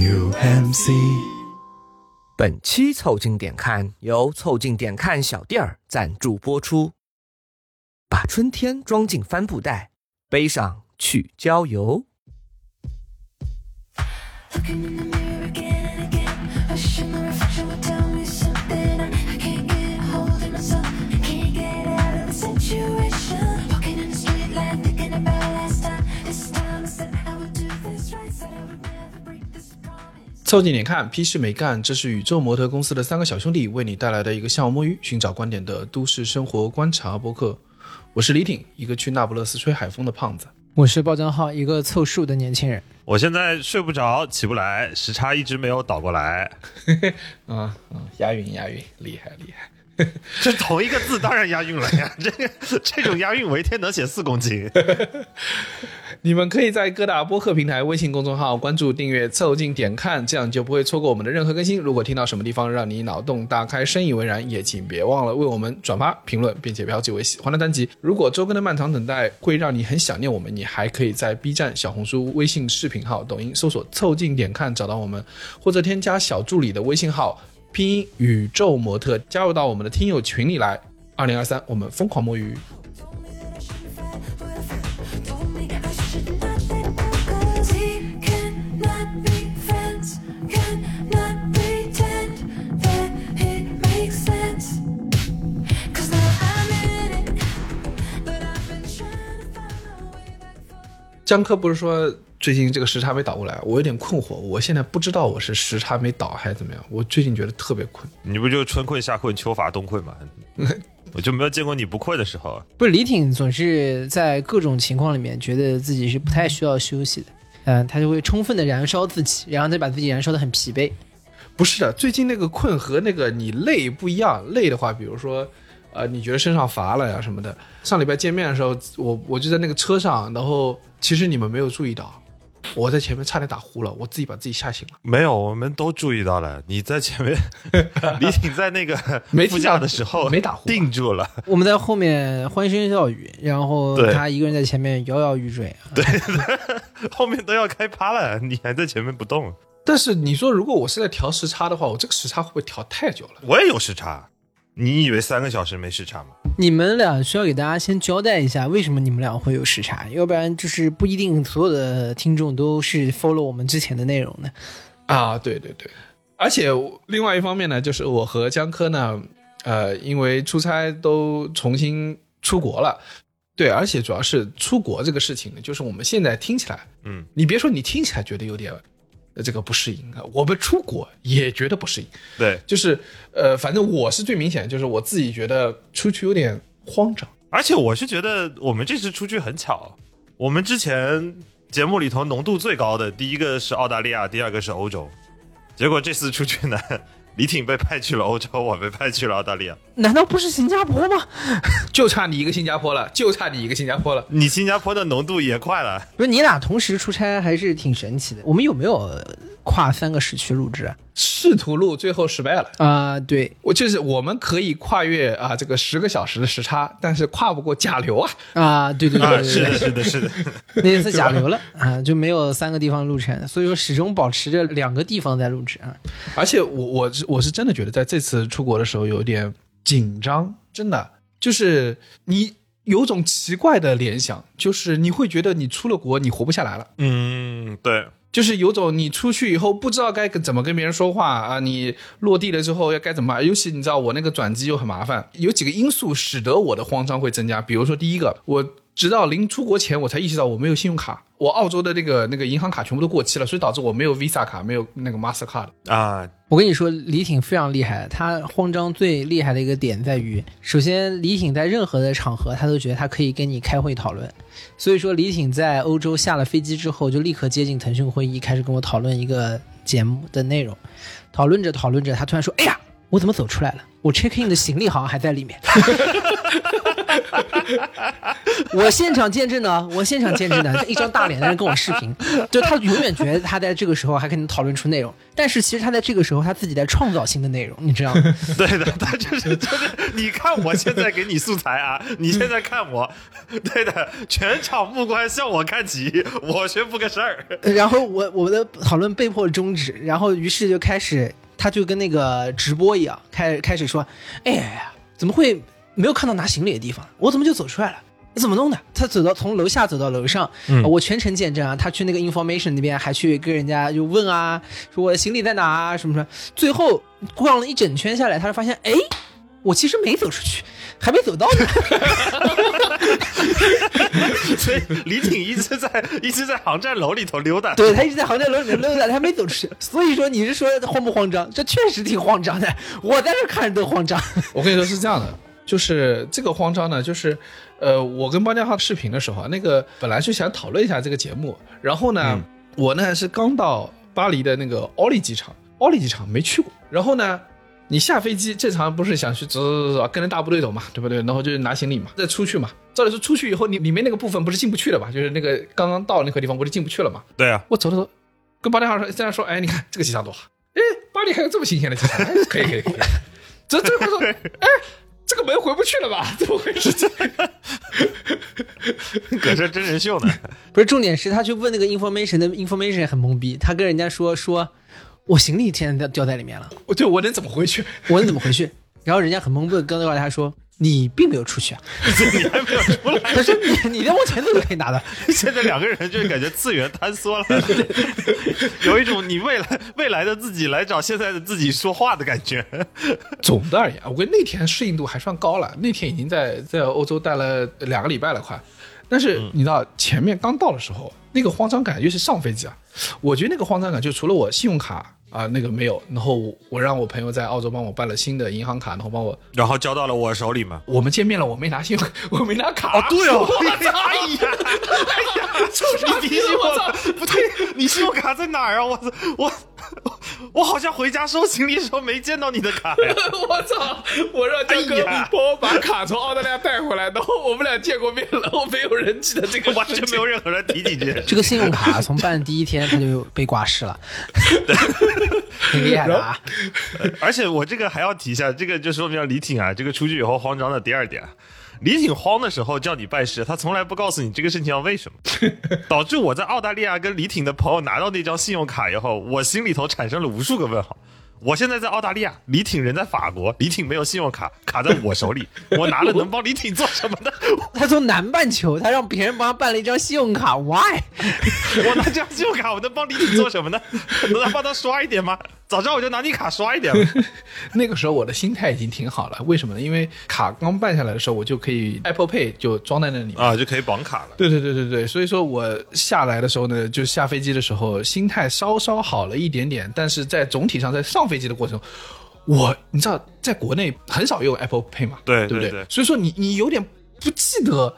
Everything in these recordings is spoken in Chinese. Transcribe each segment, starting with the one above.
New MC。本期凑近点看由凑近点看小店儿赞助播出。把春天装进帆布袋，背上去郊游。凑近点看，屁事没干。这是宇宙模特公司的三个小兄弟为你带来的一个向往摸鱼、寻找观点的都市生活观察播客。我是李挺，一个去那不勒斯吹海风的胖子。我是包江浩，一个凑数的年轻人。我现在睡不着，起不来，时差一直没有倒过来。啊啊，押韵押韵，厉害厉害。这同一个字当然押韵了呀，这个这种押韵我一天能写四公斤。你们可以在各大播客平台、微信公众号关注、订阅、凑近点看，这样就不会错过我们的任何更新。如果听到什么地方让你脑洞大开、深以为然，也请别忘了为我们转发、评论，并且标记为喜欢的单集。如果周更的漫长等待会让你很想念我们，你还可以在 B 站、小红书、微信视频号、抖音搜索“凑近点看”找到我们，或者添加小助理的微信号拼音宇宙模特，加入到我们的听友群里来。二零二三，我们疯狂摸鱼。江科不是说最近这个时差没倒过来，我有点困惑，我现在不知道我是时差没倒还是怎么样，我最近觉得特别困。你不就春困夏困秋乏冬困吗？我就没有见过你不困的时候。不是李挺总是在各种情况里面觉得自己是不太需要休息的，嗯、他就会充分的燃烧自己，然后再把自己燃烧的很疲惫。不是的，最近那个困和那个你累不一样。累的话，比如说，呃，你觉得身上乏了呀什么的。上礼拜见面的时候，我我就在那个车上，然后其实你们没有注意到，我在前面差点打呼了，我自己把自己吓醒了。没有，我们都注意到了，你在前面，李挺在那个 没副驾的时候没打呼定住了。我们在后面欢声笑语，然后他一个人在前面摇摇欲坠。对后面都要开趴了，你还在前面不动。但是你说，如果我是在调时差的话，我这个时差会不会调太久了？我也有时差，你以为三个小时没时差吗？你们俩需要给大家先交代一下，为什么你们俩会有时差，要不然就是不一定所有的听众都是 follow 我们之前的内容的。啊，对对对，而且另外一方面呢，就是我和江科呢，呃，因为出差都重新出国了，对，而且主要是出国这个事情呢，就是我们现在听起来，嗯，你别说你听起来觉得有点。呃这个不适应啊，我们出国也觉得不适应，对，就是呃，反正我是最明显，就是我自己觉得出去有点慌张。而且我是觉得我们这次出去很巧，我们之前节目里头浓度最高的第一个是澳大利亚，第二个是欧洲，结果这次出去呢，李挺被派去了欧洲，我被派去了澳大利亚。难道不是新加坡吗？就差你一个新加坡了，就差你一个新加坡了。你新加坡的浓度也快了，不是你俩同时出差还是挺神奇的。我们有没有跨三个时区录制啊？试图录最后失败了。啊、对我就是我们可以跨越啊这个十个小时的时差，但是跨不过甲流啊。啊、对对对是的，是的，是的，那次甲流了啊，就没有三个地方录成，所以说始终保持着两个地方在录制啊。而且我我是我是真的觉得在这次出国的时候有点紧张，真的就是你有种奇怪的联想，就是你会觉得你出了国你活不下来了。嗯，对，就是有种你出去以后不知道该怎么跟别人说话啊，你落地了之后要该怎么办？尤其你知道我那个转机又很麻烦，有几个因素使得我的慌张会增加。比如说第一个，我直到临出国前我才意识到我没有信用卡，我澳洲的那个那个银行卡全部都过期了，所以导致我没有 Visa 卡，没有那个 Mastercard。啊，我跟你说，李挺非常厉害，他慌张最厉害的一个点在于，首先李挺在任何的场合，他都觉得他可以跟你开会讨论。所以说，李挺在欧洲下了飞机之后，就立刻接近腾讯会议，开始跟我讨论一个节目的内容。讨论着讨论着，他突然说：“哎呀，我怎么走出来了？我 check in 的行李好像还在里面。” 我现场见证呢，我现场见证的，一张大脸在那跟我视频，就他永远觉得他在这个时候还可能讨论出内容，但是其实他在这个时候他自己在创造新的内容，你知道吗？对的，他就是就是，你看我现在给你素材啊，你现在看我，对的，全场目光向我看齐，我宣布个事儿。然后我我们的讨论被迫终止，然后于是就开始，他就跟那个直播一样，开开始说，哎呀，怎么会没有看到拿行李的地方？我怎么就走出来了？你怎么弄的？他走到从楼下走到楼上，嗯我全程见证啊。他去那个 information 那边还去跟人家就问啊，说我的行李在哪啊，什么什么。最后逛了一整圈下来，他就发现，哎，我其实没走出去，还没走到呢。所以李挺一直在一直在航站楼里头溜达。对他一直在航站楼里面溜达，他还没走出去。所以说你是说慌不慌张？这确实挺慌张的，我在这看着都慌张。我跟你说是这样的，就是这个慌张呢，就是呃，我跟包家浩视频的时候啊，那个本来是想讨论一下这个节目，然后呢，嗯我呢是刚到巴黎的那个奥利机场，奥利机场没去过，然后呢。你下飞机正常不是想去走走走走，跟着大部队走嘛，对不对？然后就是拿行李嘛，再出去嘛。照理说出去以后，你里面那个部分不是进不去了嘛？就是那个刚刚到那个地方不是进不去了嘛？对啊，我走走走，跟巴黎号说这样说，哎，你看这个机场多好，哎，巴黎还有这么新鲜的机场，哎可以可以可以。这这会说，哎，这个门回不去了吧？怎么回事？搁这真人秀呢。不是重点是他去问那个 information 的 information 很懵逼，他跟人家说说，我行李现在掉在里面了，我对我能怎么回去？我能怎么回去？然后人家很懵逼，跟那块他说你并没有出去啊，你还没有出来，他说你你再往前走就可以拿的。现在两个人就感觉次元坍缩了，有一种你未来未来的自己来找现在的自己说话的感觉。总的而言，我跟那天适应度还算高了。那天已经在在欧洲待了两个礼拜了，快。但是你知道，前面刚到的时候，那个慌张感，尤其是上飞机啊，我觉得那个慌张感，就除了我信用卡啊、那个没有，然后我让我朋友在澳洲帮我办了新的银行卡，然后帮我然后交到了我手里嘛。我们见面了，我没拿信用，我没拿卡。哦，对哦！哎呀，哎呀，你提醒我了，不对，你信用卡在哪儿啊？我操我我 我好像回家收行李的时候没见到你的卡呀。我操！我让江哥帮我把卡从澳大利亚带回来，然后我们俩见过面了，然后没有人记得这个完全没有任何人提起这件事。这个信用卡从办第一天他就被挂失了，挺厉害的啊。而且我这个还要提一下，这个就说明了李挺啊，这个出去以后慌张的第二点。李挺慌的时候叫你拜师，他从来不告诉你这个事情要为什么，导致我在澳大利亚跟李挺的朋友拿到那张信用卡以后，我心里头我产生了无数个问号。我现在在澳大利亚，李挺人在法国，李挺没有信用卡，卡在我手里，我拿了能帮李挺做什么呢？他从南半球，他让别人帮他办了一张信用卡，why？我拿这张信用卡，我能帮李挺做什么呢？能帮他刷一点吗？早知道我就拿你卡刷一点了。那个时候我的心态已经挺好了，为什么呢？因为卡刚办下来的时候，我就可以 Apple Pay 就装在那里。啊，就可以绑卡了。对对对对对，所以说我下来的时候呢，就下飞机的时候，心态稍稍好了一点点，但是在总体上，在上飞机的过程中，我你知道，在国内很少用 Apple Pay 嘛，对不对不对所以说你你有点不记得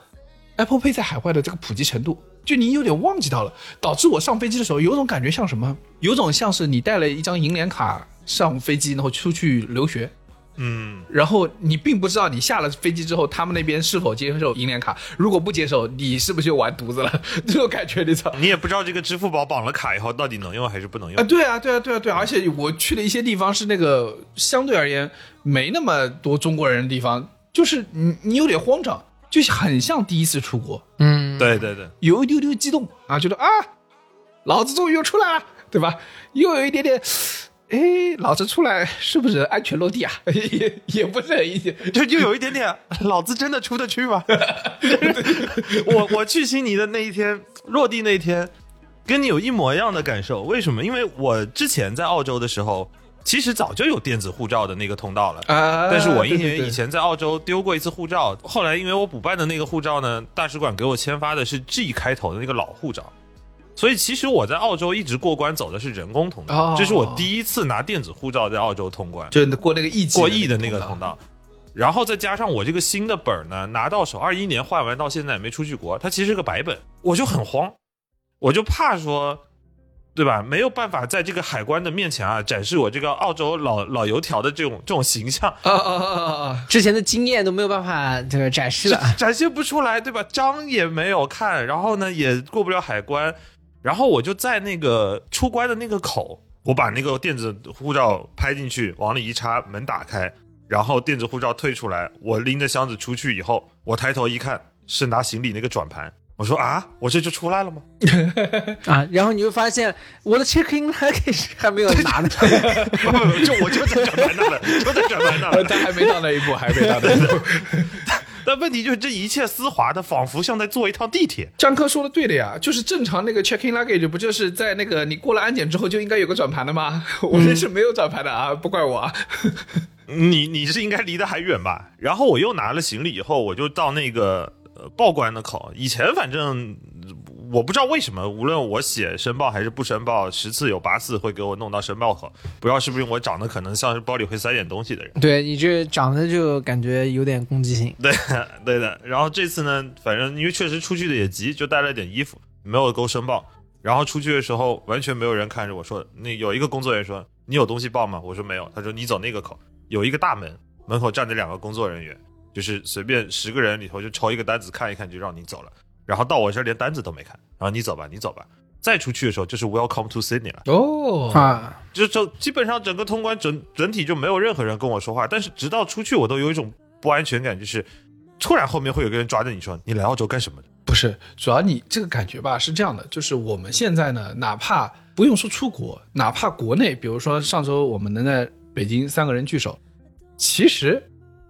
Apple Pay 在海外的这个普及程度，就你有点忘记到了，导致我上飞机的时候有种感觉像什么？有种像是你带了一张银联卡上飞机，然后出去留学。嗯，然后你并不知道你下了飞机之后，他们那边是否接受银联卡，如果不接受，你是不是就完犊子了？这种感觉，你知道？你也不知道这个支付宝绑了卡以后到底能用还是不能用啊，。对啊，对啊，对啊，对啊！而且我去的一些地方是那个相对而言没那么多中国人的地方，就是你你有点慌张，就是很像第一次出国，嗯，对对对，有一丢丢激动啊，觉得啊，老子终于又出来了，对吧？又有一点点。哎，老子出来是不是安全落地啊？也也不是很一点，就就有一点点，老子真的出得去吗？我我去悉尼的那一天，落地那天，跟你有一模一样的感受。为什么？因为我之前在澳洲的时候，其实早就有电子护照的那个通道了。啊但是我因为以前在澳洲丢过一次护照，后来因为我补办的那个护照呢，大使馆给我签发的是 G 开头的那个老护照，所以其实我在澳洲一直过关走的是人工通道，哦这是我第一次拿电子护照在澳洲通关。就过那个亿级过亿的那个通通道。然后再加上我这个新的本儿呢，拿到手，二一年换完到现在也没出去国，它其实是个白本，我就很慌，我就怕说对吧？没有办法在这个海关的面前啊展示我这个澳洲老老油条的这种这种形象，啊啊啊啊啊！之前的经验都没有办法就是展示了。展现不出来，对吧？章也没有看，然后呢也过不了海关，然后我就在那个出关的那个口，我把那个电子护照拍进去，往里一插，门打开，然后电子护照退出来，我拎着箱子出去以后，我抬头一看，是拿行李那个转盘。我说啊，我这就出来了吗？啊，然后你就发现我的 check in luggage 还没有拿呢。就我就在转盘那了，就在转盘那了。他还没到那一步，还没到那一步。但问题就是这一切丝滑的，仿佛像在坐一趟地铁。张科说的对的呀，就是正常那个 check in luggage 不就是在那个你过了安检之后就应该有个转盘的吗？我这是没有转盘的啊，不怪我啊。你你是应该离得还远吧？然后我又拿了行李以后，我就到那个呃报关的口。以前反正我不知道为什么，无论我写申报还是不申报，十次有八次会给我弄到申报口。不知道是不是我长得可能像是包里会塞点东西的人。对你这长得就感觉有点攻击性。对 对的。然后这次呢，反正因为确实出去的也急，就带了点衣服，没有勾申报。然后出去的时候完全没有人看着我说，那有一个工作人员说你有东西报吗？我说没有。他说你走那个口，有一个大门，门口站着两个工作人员，就是随便十个人里头就抽一个单子看一看就让你走了。然后到我这儿连单子都没看，然后你走吧，你走吧。再出去的时候就是 Welcome to Sydney 了。哦啊，就就基本上整个通关整整体就没有任何人跟我说话，但是直到出去我都有一种不安全感，就是突然后面会有个人抓着你说你来澳洲干什么的？不是，主要你这个感觉吧是这样的，就是我们现在呢，哪怕不用说出国，哪怕国内，比如说上周我们能在北京三个人聚首，其实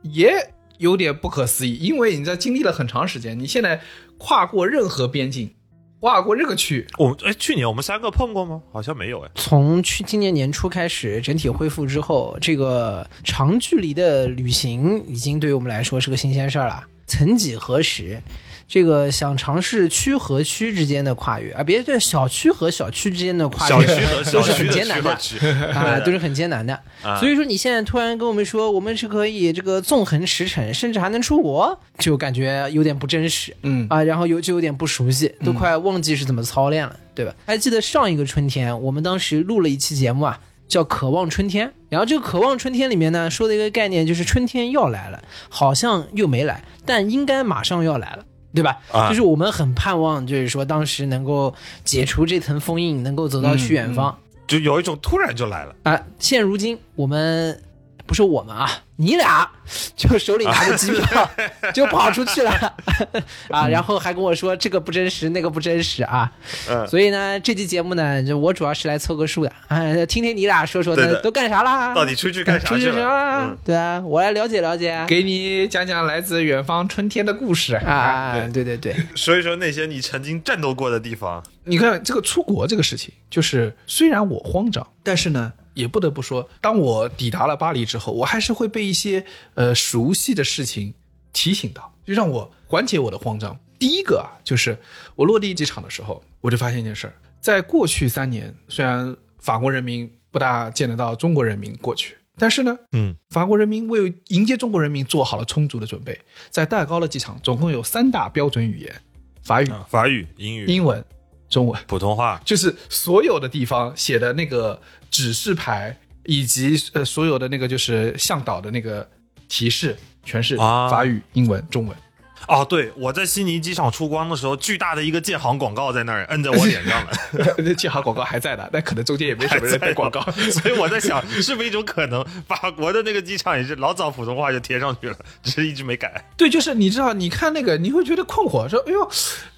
也有点不可思议，因为你在经历了很长时间，你现在跨过任何边境，跨过任何区域，我哎，去年我们三个碰过吗？好像没有哎。从去今年年初开始整体恢复之后，这个长距离的旅行已经对于我们来说是个新鲜事儿了。曾几何时，这个想尝试区和区之间的跨越啊，别对小区和小区之间的跨越，小区和小 都是很艰难的啊，都是很艰难的。啊所以说你现在突然跟我们说，我们是可以这个纵横驰骋，甚至还能出国，就感觉有点不真实。嗯啊，然后有就有点不熟悉，都快忘记是怎么操练了，对吧？还记得上一个春天，我们当时录了一期节目啊，叫《渴望春天》。然后这个《渴望春天》里面呢，说的一个概念就是春天要来了，好像又没来，但应该马上要来了。对吧？啊就是我们很盼望，就是说当时能够解除这层封印，能够走到去远方。就有一种突然就来了。啊，现如今我们不是我们啊，你俩就手里拿着机票 就跑出去了啊，然后还跟我说这个不真实，那个不真实啊。嗯所以呢，这期节目呢，就我主要是来凑个数的啊，听听你俩说说都干啥啦？到底出去干啥出去啥啦嗯？对啊，我来了解了解。给你讲讲来自远方春天的故事啊，对对对，说一说那些你曾经战斗过的地方。你看这个出国这个事情，就是虽然我慌张，但是呢，也不得不说，当我抵达了巴黎之后，我还是会被一些呃熟悉的事情提醒到，就让我缓解我的慌张。第一个啊，就是我落地机场的时候，我就发现一件事儿，在过去三年，虽然法国人民不大见得到中国人民过去，但是呢，嗯，法国人民为迎接中国人民做好了充足的准备。在戴高乐机场，总共有三大标准语言：法语、法语、英语、英文、中文。普通话。就是所有的地方写的那个指示牌，以及呃所有的那个就是向导的那个提示，全是啊法语、英文、中文。哦，对，我在悉尼机场出光的时候，巨大的一个建行广告在那儿摁在我脸上了，那建行广告还在的，但可能中间也没什么人背广告。所以我在想，是不是一种可能？法国的那个机场也是老早普通话就贴上去了，只是一直没改。对，就是你知道，你看那个，你会觉得困惑，说，哎呦。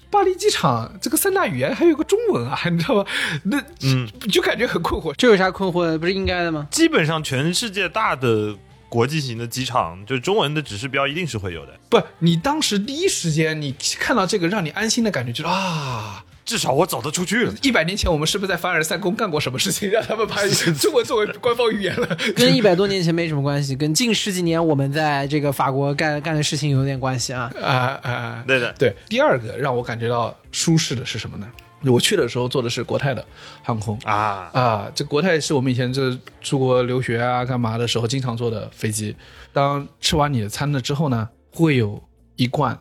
巴黎机场这个三大语言还有个中文啊，你知道吗？那嗯就感觉很困惑。这有啥困惑的？不是应该的吗？基本上全世界大的国际型的机场，就中文的指示标一定是会有的，不，你当时第一时间你看到这个让你安心的感觉，就是啊，至少我走得出去了。一百年前我们是不是在凡尔赛宫干过什么事情，让他们把 中文作为官方语言了？跟一百多年前没什么关系，跟近十几年我们在这个法国干干的事情有点关系啊。啊啊，对的，对。第二个让我感觉到舒适的是什么呢？我去的时候坐的是国泰的航空啊，啊，这国泰是我们以前这出国留学啊干嘛的时候经常坐的飞机。当吃完你的餐了之后呢，会有一罐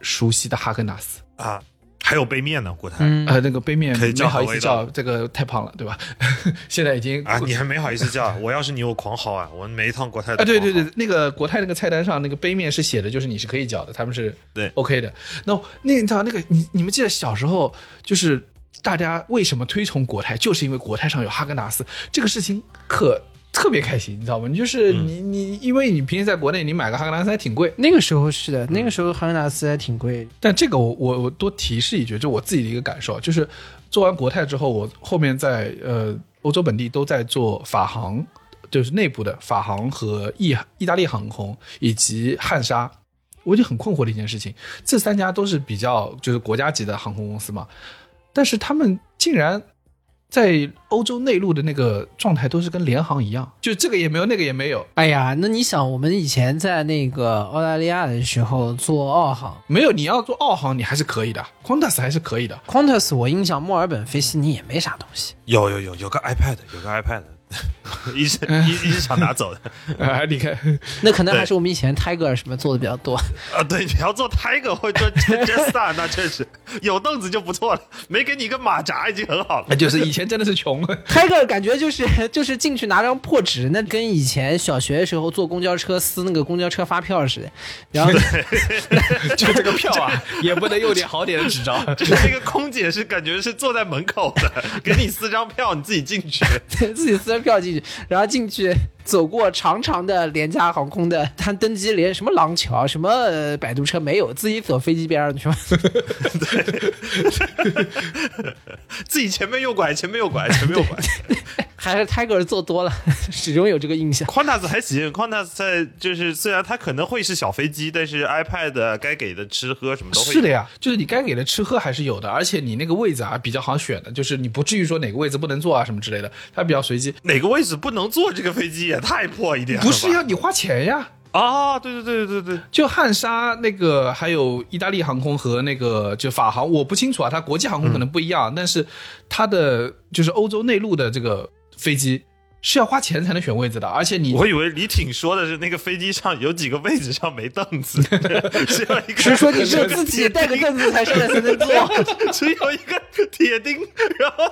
熟悉的哈根达斯。啊，还还有杯面呢，国泰。嗯，呃，那个杯面可以好意思叫，这个太胖了，对吧？现在已经啊，你还没好意思叫？我要是你，我狂嚎啊！我每一趟国泰啊，对对对，那个国泰那个菜单上那个杯面是写的，就是你是可以叫的，他们是对 OK 的。那那你知道那个你你们记得小时候就是大家为什么推崇国泰，就是因为国泰上有哈根达斯这个事情可特别开心，你知道吗？你就是嗯你你因为你平时在国内你买个哈根达斯还挺贵，那个时候是的，那个时候哈根达斯还挺贵。但这个我我我多提示一句，就我自己的一个感受，就是做完国泰之后，我后面在呃欧洲本地都在做法航，就是内部的法航和意意大利航空以及汉莎，我就很困惑的一件事情，这三家都是比较就是国家级的航空公司嘛，但是他们竟然。在欧洲内陆的那个状态都是跟联航一样，就这个也没有，那个也没有，哎呀，那你想，我们以前在那个澳大利亚的时候做澳航没有。你要做澳航，你还是可以的，Qantas 还是可以的。，Qantas，我印象墨尔本飞悉尼也没啥东西。有有有有个 iPad，有个 iPad，一直一一直想拿走的 啊，你看，那可能还是我们以前 Tiger 什么做的比较多。啊！对，你要做 Tiger 或者做 Jetstar，那确实有凳子就不错了，没给你一个马扎已经很好了。那就是以前真的是穷。Tiger 感觉就是就是进去拿张破纸，那跟以前小学的时候坐公交车撕那个公交车发票似的。然后就这个票啊，也不能用点好点的纸张。就是那个空姐是感觉是坐在门口的，给你撕张票，你自己进去。自己撕张票进去，然后进去走过长长的廉价航空的，他登机连什么廊桥、什么呃摆渡车没有，自己走飞机边上去。自己前面右拐，前面右拐，前面右拐。还是 Tiger 做多了，始终有这个印象。Qantas 还行，Qantas 在就是虽然它可能会是小飞机，但是 iPad 该给的吃喝什么都。是的呀，就是你该给的吃喝还是有的，而且你那个位置啊比较好选的，就是你不至于说哪个位置不能坐啊什么之类的，它比较随机。哪个位置不能坐这个飞机也太破一点了。不是要你花钱呀。啊？对对对对对对，就汉莎那个，还有意大利航空和那个就法航，我不清楚啊，它国际航空可能不一样，但是它的就是欧洲内陆的这个飞机是要花钱才能选位置的，而且你我以为李挺说的是那个飞机上有几个位置上没凳子，只有一个，是说你只有自己带个凳子才上来才能坐。只有一个铁钉，然后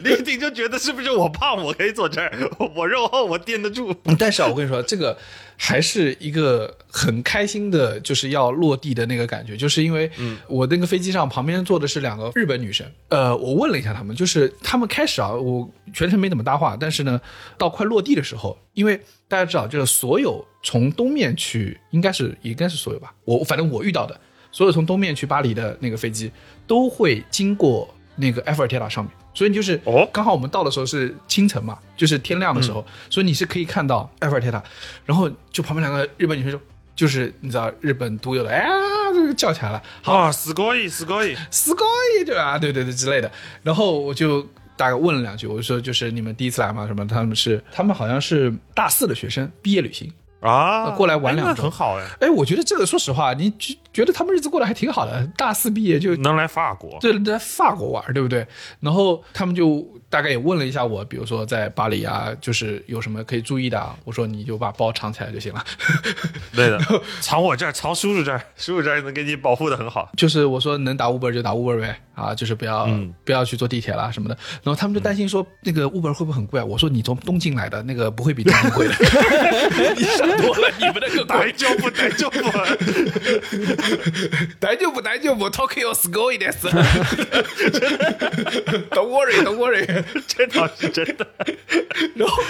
李挺就觉得是不是我胖，我可以坐这儿，我肉厚，我垫得住。但是啊，我跟你说，这个还是一个很开心的，就是要落地的那个感觉，就是因为我那个飞机上旁边坐的是两个日本女生，呃，我问了一下她们，就是她们开始啊，我全程没怎么搭话，但是呢，到快落地的时候，因为大家知道，就是所有从东面去，应该是应该是所有吧，我反正我遇到的所有从东面去巴黎的那个飞机，都会经过那个埃菲尔铁塔上面。所以你就是哦刚好我们到的时候是清晨嘛，就是天亮的时候，所以你是可以看到埃菲尔铁塔，然后就旁边两个日本女生就就是你知道日本独有的，哎呀，这个叫起来了，好，啊，死过意，死过意，すごい对吧？对对对之类的。然后我就大概问了两句，我就说就是你们第一次来吗？什么？他们是他们好像是大四的学生，毕业旅行。 啊，过来玩哎两很好哎，哎，我觉得这个说实话，你觉觉得他们日子过得还挺好的，大四毕业就能来法国，对，来法国玩，对不对？然后他们就大概也问了一下我，比如说在巴黎啊，就是有什么可以注意的啊？我说你就把包藏起来就行了。对的，藏我这儿，藏叔叔这儿，叔叔这儿能给你保护的很好。就是我说能打 Uber 就打 Uber 呗，啊，就是不要、嗯不要去坐地铁啦什么的。然后他们就担心说那个 Uber 会不会很贵啊？我说你从东京来的那个不会比东京贵的，你想多了，你们那个贵。大丈夫，大丈夫，大丈夫大丈夫，Tokyo すごいです。Don't worry, don't worry。 这倒是真的。然后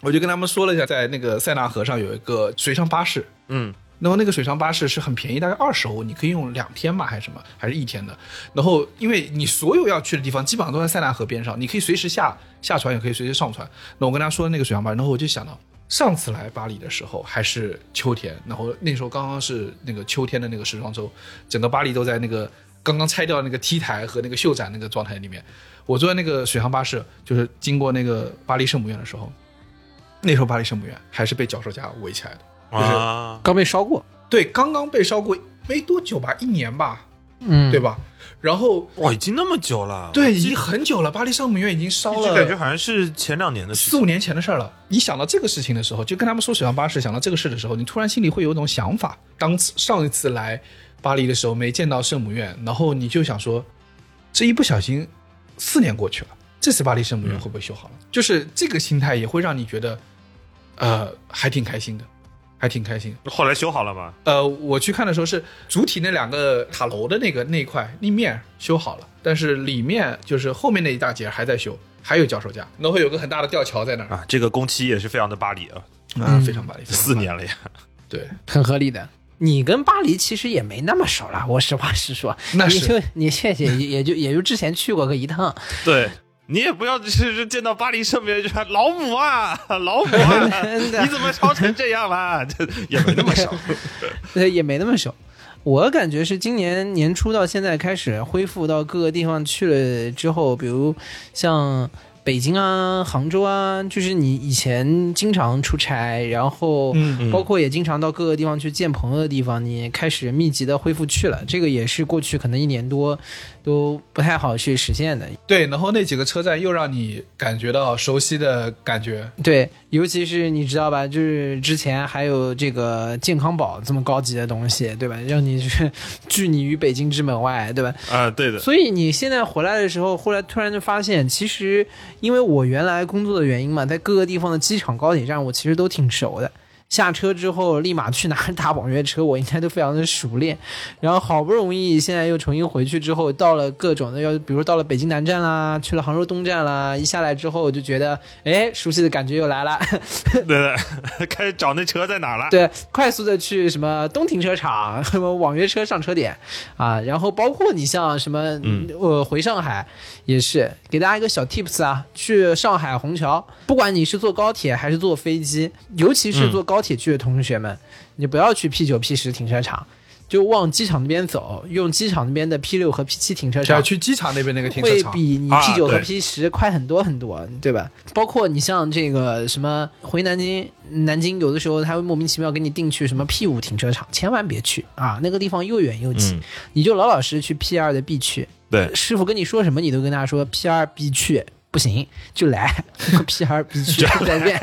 我就跟他们说了一下，在那个塞纳河上有一个水上巴士，嗯，然后那个水上巴士是很便宜，大概二十欧，你可以用两天吧，还是什么，还是一天的。然后因为你所有要去的地方基本上都在塞纳河边上，你可以随时下下船，也可以随时上船。那我跟他说的那个水上巴士，然后我就想到。上次来巴黎的时候还是秋天，然后那时候刚刚是那个秋天的那个时装周，整个巴黎都在那个刚刚拆掉那个 T 台和那个秀展那个状态里面。我坐在那个水上巴士，就是经过那个巴黎圣母院的时候，那时候巴黎圣母院还是被脚手架围起来的，就是啊，刚被烧过，对，刚刚被烧过没多久吧，一年吧，嗯，对吧？然后哇，已经那么久了。对，已经很久了，巴黎圣母院已经烧了，就感觉好像是前两年的事。四五年前的事儿了。你想到这个事情的时候，就跟他们说水上巴士，想到这个事的时候，你突然心里会有一种想法：当上一次来巴黎的时候没见到圣母院，然后你就想说，这一不小心四年过去了，这次巴黎圣母院会不会修好了？就是这个心态也会让你觉得，呃，还挺开心的，还挺开心。后来修好了吗？呃，我去看的时候是主体那两个塔楼的那个那一块立面修好了，但是里面就是后面那一大截还在修，还有脚手架，那会有个很大的吊桥在那儿啊，这个工期也是非常的巴黎啊，啊，非常巴黎，非常巴黎四年了呀。对，很合理的。你跟巴黎其实也没那么熟了，我实话实说，那是你就你谢谢，也也就也就之前去过个一趟，对你也不要就是见到巴黎圣母院就喊老母啊，老母啊，真的你怎么烧成这样了？这也没那么熟。对，也没那么熟。我感觉是今年年初到现在开始恢复到各个地方去了之后，比如像北京啊、杭州啊，就是你以前经常出差，然后嗯包括也经常到各个地方去见朋友的地方，你开始密集的恢复去了。这个也是过去可能一年多都不太好去实现的。对，然后那几个车站又让你感觉到熟悉的感觉，对，尤其是你知道吧，就是之前还有这个健康宝这么高级的东西，对吧？让你去 拒你于北京之门外，对吧？啊，对的，所以你现在回来的时候，后来突然就发现，其实因为我原来工作的原因嘛，在各个地方的机场、高铁站，我其实都挺熟的。下车之后立马去拿大网约车，我应该都非常的熟练。然后好不容易现在又重新回去之后，到了各种的要，比如到了北京南站啦，去了杭州东站啦，一下来之后我就觉得，哎，熟悉的感觉又来了。对对，开始找那车在哪了。对，快速的去什么东停车场，什么网约车上车点啊，然后包括你像什么，嗯呃，回上海也是给大家一个小 tips 啊，去上海虹桥，不管你是坐高铁还是坐飞机，尤其是坐高铁去的同学们，你不要去 P 九 P 十停车场。就往机场那边走，用机场那边的 P 六和 P 七停车场去机场那边那个停车场会，比你啊 P 九和对 P 十快很多很多，对吧？包括你像这个什么回南京，南京有的时候他会莫名其妙给你定去什么 P 五停车场，千万别去啊！那个地方又远又挤，嗯你就老老实实去 P 二的 B 区。对，师傅跟你说什么，你都跟他说 P 二 B 区不行就来 P 二 B 区在练，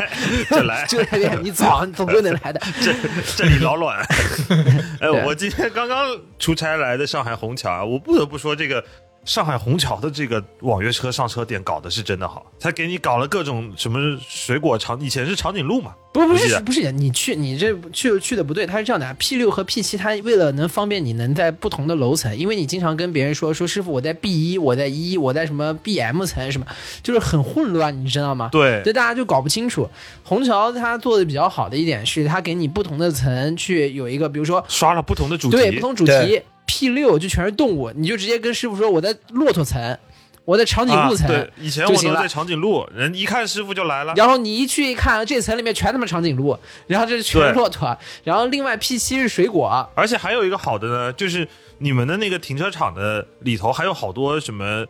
就来 就在练，你早总归能来的。这这里老卵。哎，我今天刚刚出差来的上海虹桥啊，我不得不说这个。上海虹桥的这个网约车上车点搞的是真的好，他给你搞了各种什么水果长，以前是长颈鹿嘛，不不是不是，你去你这去去的不对，它是这样的，P 六和 P 七，它为了能方便你能在不同的楼层，因为你经常跟别人说说师傅我在 B 一，我在一，我在什么 BM 层什么，就是很混乱，你知道吗？对。对，大家就搞不清楚。虹桥它做的比较好的一点是，它给你不同的层去有一个，比如说刷了不同的主题，对不同主题。对，P 六就全是动物，你就直接跟师傅说我在骆驼层，我在长颈鹿层，啊。对，以前我都在长颈鹿，人一看师傅就来了。然后你一去一看，这层里面全他妈长颈鹿，然后这是全是骆驼，然后另外 P 七是水果，而且还有一个好的呢，就是你们的那个停车场的里头还有好多什么，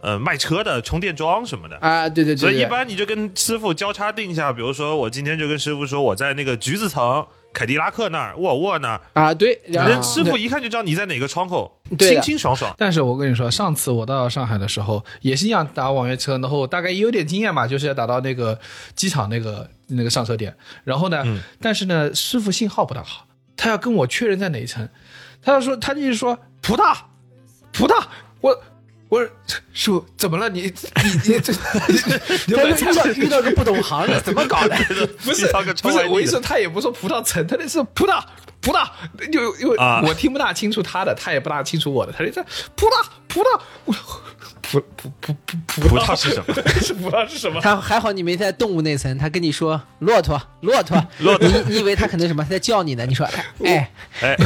呃，卖车的充电桩什么的。啊，对对对对，所以一般你就跟师傅交叉定一下，比如说我今天就跟师傅说我在那个橘子层凯迪拉克那儿，沃尔沃那儿，啊对，人后师傅一看就知道你在哪个窗口，对清清爽爽。但是我跟你说，上次我到上海的时候也是一样打网约车，然后大概也有点经验嘛，就是要打到那个机场那个那个上车点。然后呢，嗯但是呢，师傅信号不大好，他要跟我确认在哪一层，他要说他就是说葡萄，葡萄，我。我说师傅怎么了？你你你这，你他就遇到遇到个不懂行的，怎么搞的？不是不是我一说他也不说葡萄橙，他那是葡萄葡萄，就因为啊我听不大清楚他的，他也不大清楚我的，他就在葡萄葡萄，我葡葡葡葡葡葡萄是什么？是葡萄是什么？他还好你没在动物那层，他跟你说骆驼骆驼，骆驼你你以为他可能什么他在叫你呢？你说哎哎，哎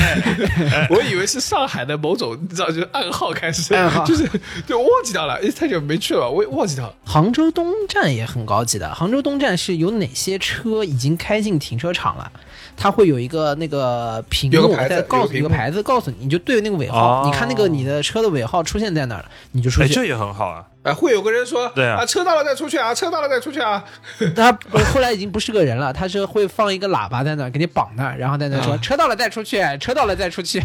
哎，我以为是上海的某种，你知道，就是暗号开始，暗号就是就忘记掉了，因为太久没去了，我也忘记掉了。杭州东站也很高级的。杭州东站是有哪些车已经开进停车场了？它会有一个那个屏幕在告诉你个牌子，告诉你，你就对那个尾号，哦你看那个你的车的尾号出现在哪儿了，你就出哎，去。这也很好啊。哎，会有个人说，对啊车到了再出去啊，车到了再出去啊。他后来已经不是个人了，他是会放一个喇叭在那给你绑那，然后在那说、啊车到了再出去，车到了再出去。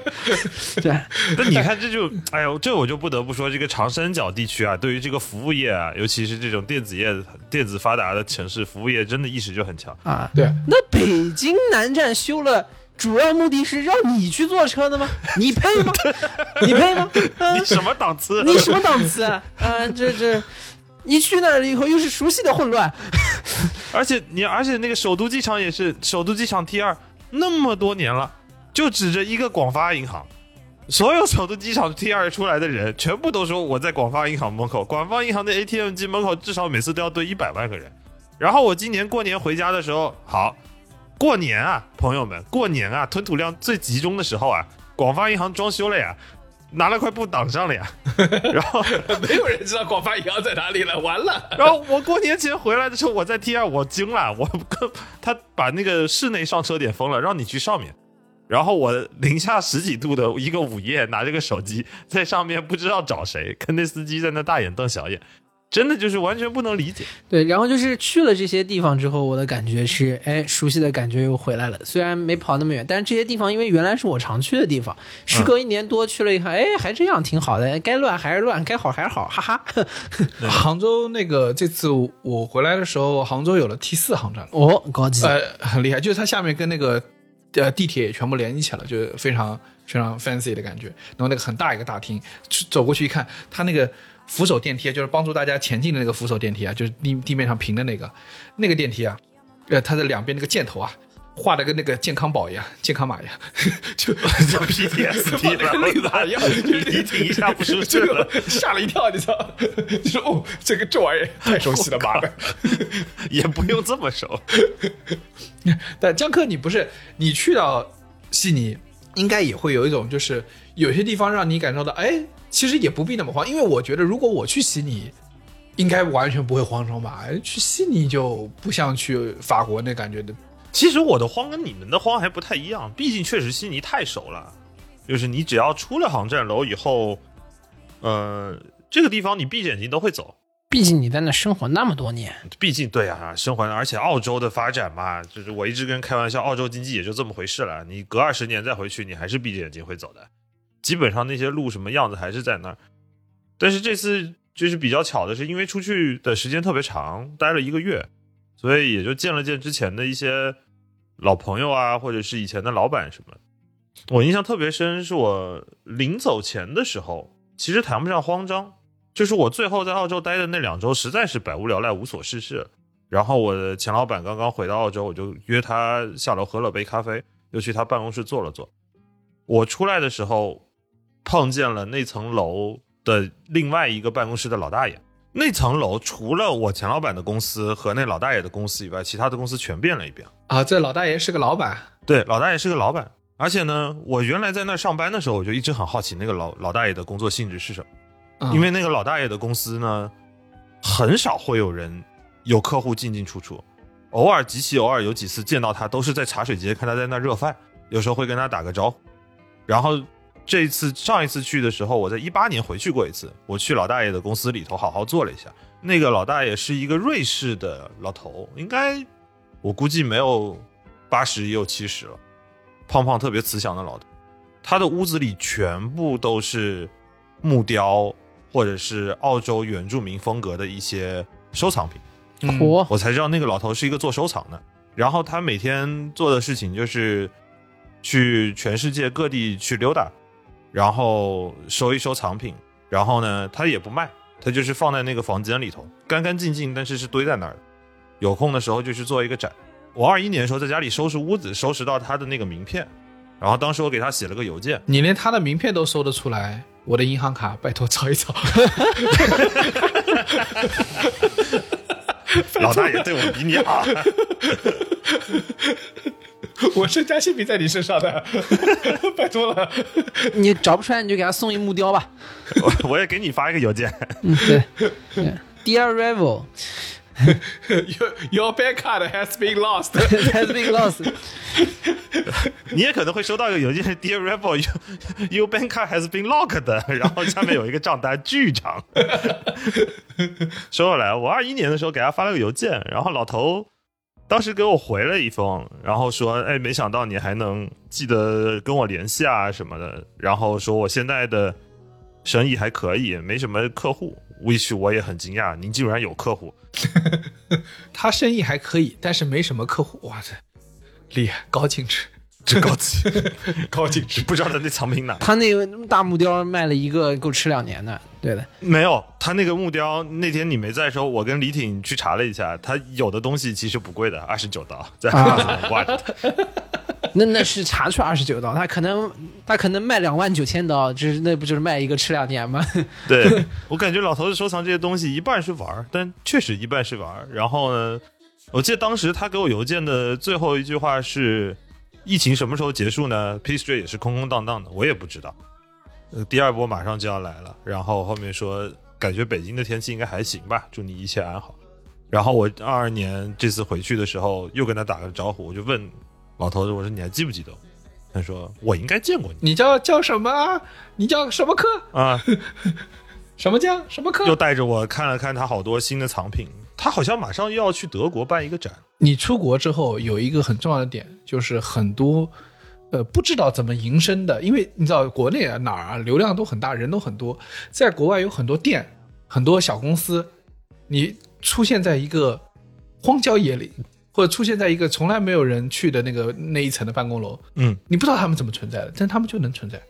对，那你看，这就，哎呦，这我就不得不说，这个长三角地区啊，对于这个服务业啊，尤其是这种电子业、电子发达的城市，服务业真的意识就很强。啊，对，那北京南站修了主要目的是让你去坐车的吗？你配吗？你配吗？啊你什么档次？你什么档次啊？啊，这这，一去那儿了以后又是熟悉的混乱。而且你，而且那个首都机场也是首都机场 T 二，那么多年了，就指着一个广发银行。所有首都机场 T 二出来的人，全部都说我在广发银行门口，广发银行的 ATM 机门口至少每次都要堆一百万个人。然后我今年过年回家的时候，好，过年啊，朋友们，过年啊，吞吐量最集中的时候啊，广发银行装修了呀，拿了块布挡上了呀，然后没有人知道广发银行在哪里了，完了。然后我过年前回来的时候，我在 T 二，我惊了，我跟他把那个室内上车点封了，让你去上面。然后我零下十几度的一个午夜，拿着个手机在上面不知道找谁，跟那司机在那大眼瞪小眼，真的就是完全不能理解。对，然后就是去了这些地方之后，我的感觉是，哎，熟悉的感觉又回来了。虽然没跑那么远，但是这些地方因为原来是我常去的地方，时隔一年多去了一看，哎，还这样挺好的，该乱还是乱，该好还是好，哈哈。杭州那个这次我回来的时候，杭州有了 T 四航站了，哦，高级。呃，很厉害，就是它下面跟那个呃地铁也全部连一起了，就非常非常 fancy 的感觉。然后那个很大一个大厅，去走过去一看，它那个扶手电梯，就是帮助大家前进的那个扶手电梯啊，就是地地面上平的那个那个电梯啊，呃，它的两边那个箭头啊。画的跟那个健康宝一样，健康码一样，就叫 PTSD 了，跟那个码一样，你挺一下不舒适这吓了一跳，你知道？就说哦，这个这玩意儿太熟悉了，妈的！也不用这么熟。但江科，你不是你去到悉尼，应该也会有一种，就是有些地方让你感受到，哎，其实也不必那么慌，因为我觉得如果我去悉尼，应该完全不会慌张吧？哎去悉尼就不像去法国那感觉的，其实我的慌跟你们的慌还不太一样，毕竟确实悉尼太熟了，就是你只要出了航站楼以后，呃，这个地方你闭着眼睛都会走。毕竟你在那生活那么多年，毕竟对啊，生活而且澳洲的发展嘛，就是我一直跟人开玩笑，澳洲经济也就这么回事了。你隔二十年再回去，你还是闭着眼睛会走的。基本上那些路什么样子还是在那儿。但是这次就是比较巧的是，因为出去的时间特别长，待了一个月，所以也就见了见之前的一些老朋友啊，或者是以前的老板什么。我印象特别深，是我临走前的时候，其实谈不上慌张，就是我最后在澳洲待的那两周，实在是百无聊赖、无所事事。然后我的前老板刚刚回到澳洲，我就约他下楼喝了杯咖啡，又去他办公室坐了坐。我出来的时候，碰见了那层楼的另外一个办公室的老大爷。那层楼除了我前老板的公司和那老大爷的公司以外，其他的公司全变了一遍。啊，这老大爷是个老板，对，老大爷是个老板，而且呢，我原来在那儿上班的时候，我就一直很好奇那个老老大爷的工作性质是什么。嗯因为那个老大爷的公司呢，很少会有人有客户进进出出，偶尔极其偶尔有几次见到他，都是在茶水间看他在那热饭，有时候会跟他打个招呼。然后这一次上一次去的时候，我在一八年回去过一次，我去老大爷的公司里头好好坐了一下。那个老大爷是一个瑞士的老头，应该我估计没有八十也有七十了，胖胖特别慈祥的老头。他的屋子里全部都是木雕或者是澳洲原住民风格的一些收藏品。嗯、我才知道那个老头是一个做收藏的。然后他每天做的事情就是去全世界各地去溜达，然后收一收藏品。然后呢，他也不卖，他就是放在那个房间里头，干干净净，但是是堆在那儿的。有空的时候就去做一个展。我二一年的时候在家里收拾屋子，收拾到他的那个名片，然后当时我给他写了个邮件，你连他的名片都搜得出来，我的银行卡拜托找一找。老大爷对我比你好。我身家性命在你身上的，拜托了。你找不出来你就给他送一木雕吧。我我也给你发一个邮件，嗯，对对，Dear Revel Your your bank card has been lost。has been lost。你也可能会收到一个邮件，Dear Rebel, your your bank card has been locked，然后下面有一个账单巨长。说回来，我二一年的时候给他发了个邮件，然后老头当时给我回了一封，然后说，哎，没想到你还能记得跟我联系啊什么的，然后说我现在的生意还可以，没什么客户。which 我也很惊讶，您竟然有客户。他生意还可以，但是没什么客户。哇，塞厉害，高净值。这高级 高净值。不知道他那藏品哪。他那个大木雕卖了一个够吃两年的，对的。没有，他那个木雕那天你没在的时候，我跟李挺去查了一下，他有的东西其实不贵的，二十九刀在啊架子上挂着。那那是查出二十九刀，他可能他可能卖两万九千刀，就是那不就是卖一个吃两年吗？对 我感觉老头子收藏这些东西一半是玩儿，但确实一半是玩儿。然后呢，我记得当时他给我邮件的最后一句话是：“疫情什么时候结束呢？P Street 也是空空荡荡的，我也不知道。呃，第二波马上就要来了。然后后面说，感觉北京的天气应该还行吧，祝你一切安好。然后我二二年这次回去的时候，又跟他打个招呼，我就问老头子，我说你还记不记得我？他说我应该见过你你叫叫什么啊？你叫什么科？啊。什么叫什么科？又带着我看了看他好多新的藏品。他好像马上又要去德国办一个展，你出国之后有一个很重要的点，就是很多呃不知道怎么营生的，因为你知道国内啊哪儿啊流量都很大，人都很多，在国外有很多店，很多小公司，你出现在一个荒郊野岭，或者出现在一个从来没有人去的那个那一层的办公楼，嗯，你不知道他们怎么存在的，但他们就能存在，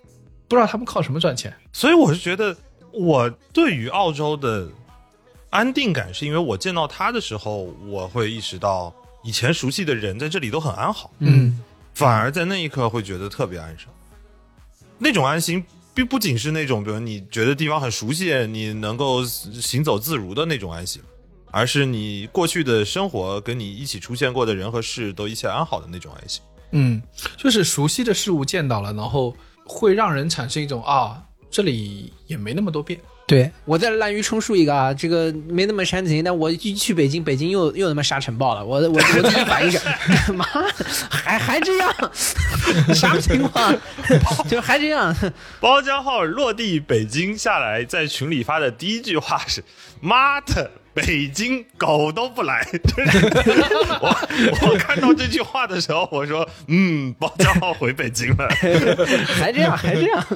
不知道他们靠什么赚钱。所以我是觉得，我对于澳洲的安定感，是因为我见到他的时候，我会意识到以前熟悉的人在这里都很安好，嗯反而在那一刻会觉得特别安生。那种安心，并不仅是那种，比如你觉得地方很熟悉，你能够行走自如的那种安心，而是你过去的生活跟你一起出现过的人和事都一切安好的那种安心。嗯，就是熟悉的事物见到了，然后会让人产生一种啊，这里也没那么多变。对，我再滥竽充数一个啊，这个没那么煽情，但我一去北京，北京又又他妈沙尘暴了，我我我自己反应是，妈还还这样，啥情况？就还这样，包浆号落地北京下来，在群里发的第一句话是：“妈的，北京狗都不来。”我我看到这句话的时候，我说：“嗯，包浆号回北京了。还这样，还这样。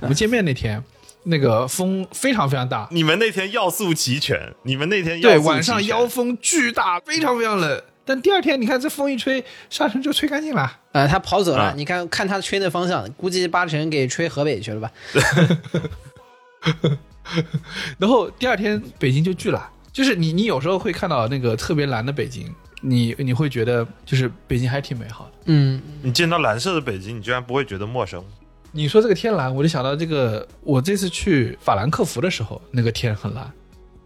我们见面那天，那个风非常非常大”，你们那天要素齐全，你们那天要对，晚上妖风巨大，非常非常冷。但第二天，你看这风一吹，沙尘就吹干净了。呃，他跑走了，啊你看看他吹的方向，估计八成给吹河北去了吧？然后第二天北京就巨了，就是你你有时候会看到那个特别蓝的北京，你你会觉得就是北京还挺美好的。嗯，你见到蓝色的北京，你居然不会觉得陌生。你说这个天蓝，我就想到这个，我这次去法兰克福的时候，那个天很蓝。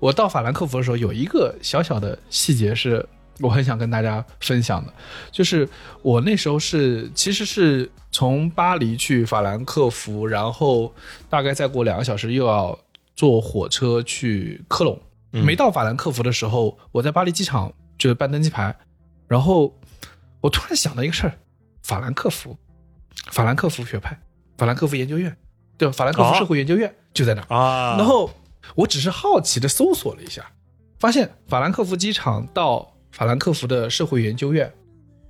我到法兰克福的时候，有一个小小的细节是我很想跟大家分享的，就是我那时候是其实是从巴黎去法兰克福，然后大概再过两个小时又要坐火车去科隆。没到法兰克福的时候，我在巴黎机场就是办登机牌，然后我突然想到一个事儿：法兰克福，法兰克福学派，法兰克福研究院，对吧？法兰克福社会研究院就在那儿。啊，然后我只是好奇的搜索了一下，发现法兰克福机场到法兰克福的社会研究院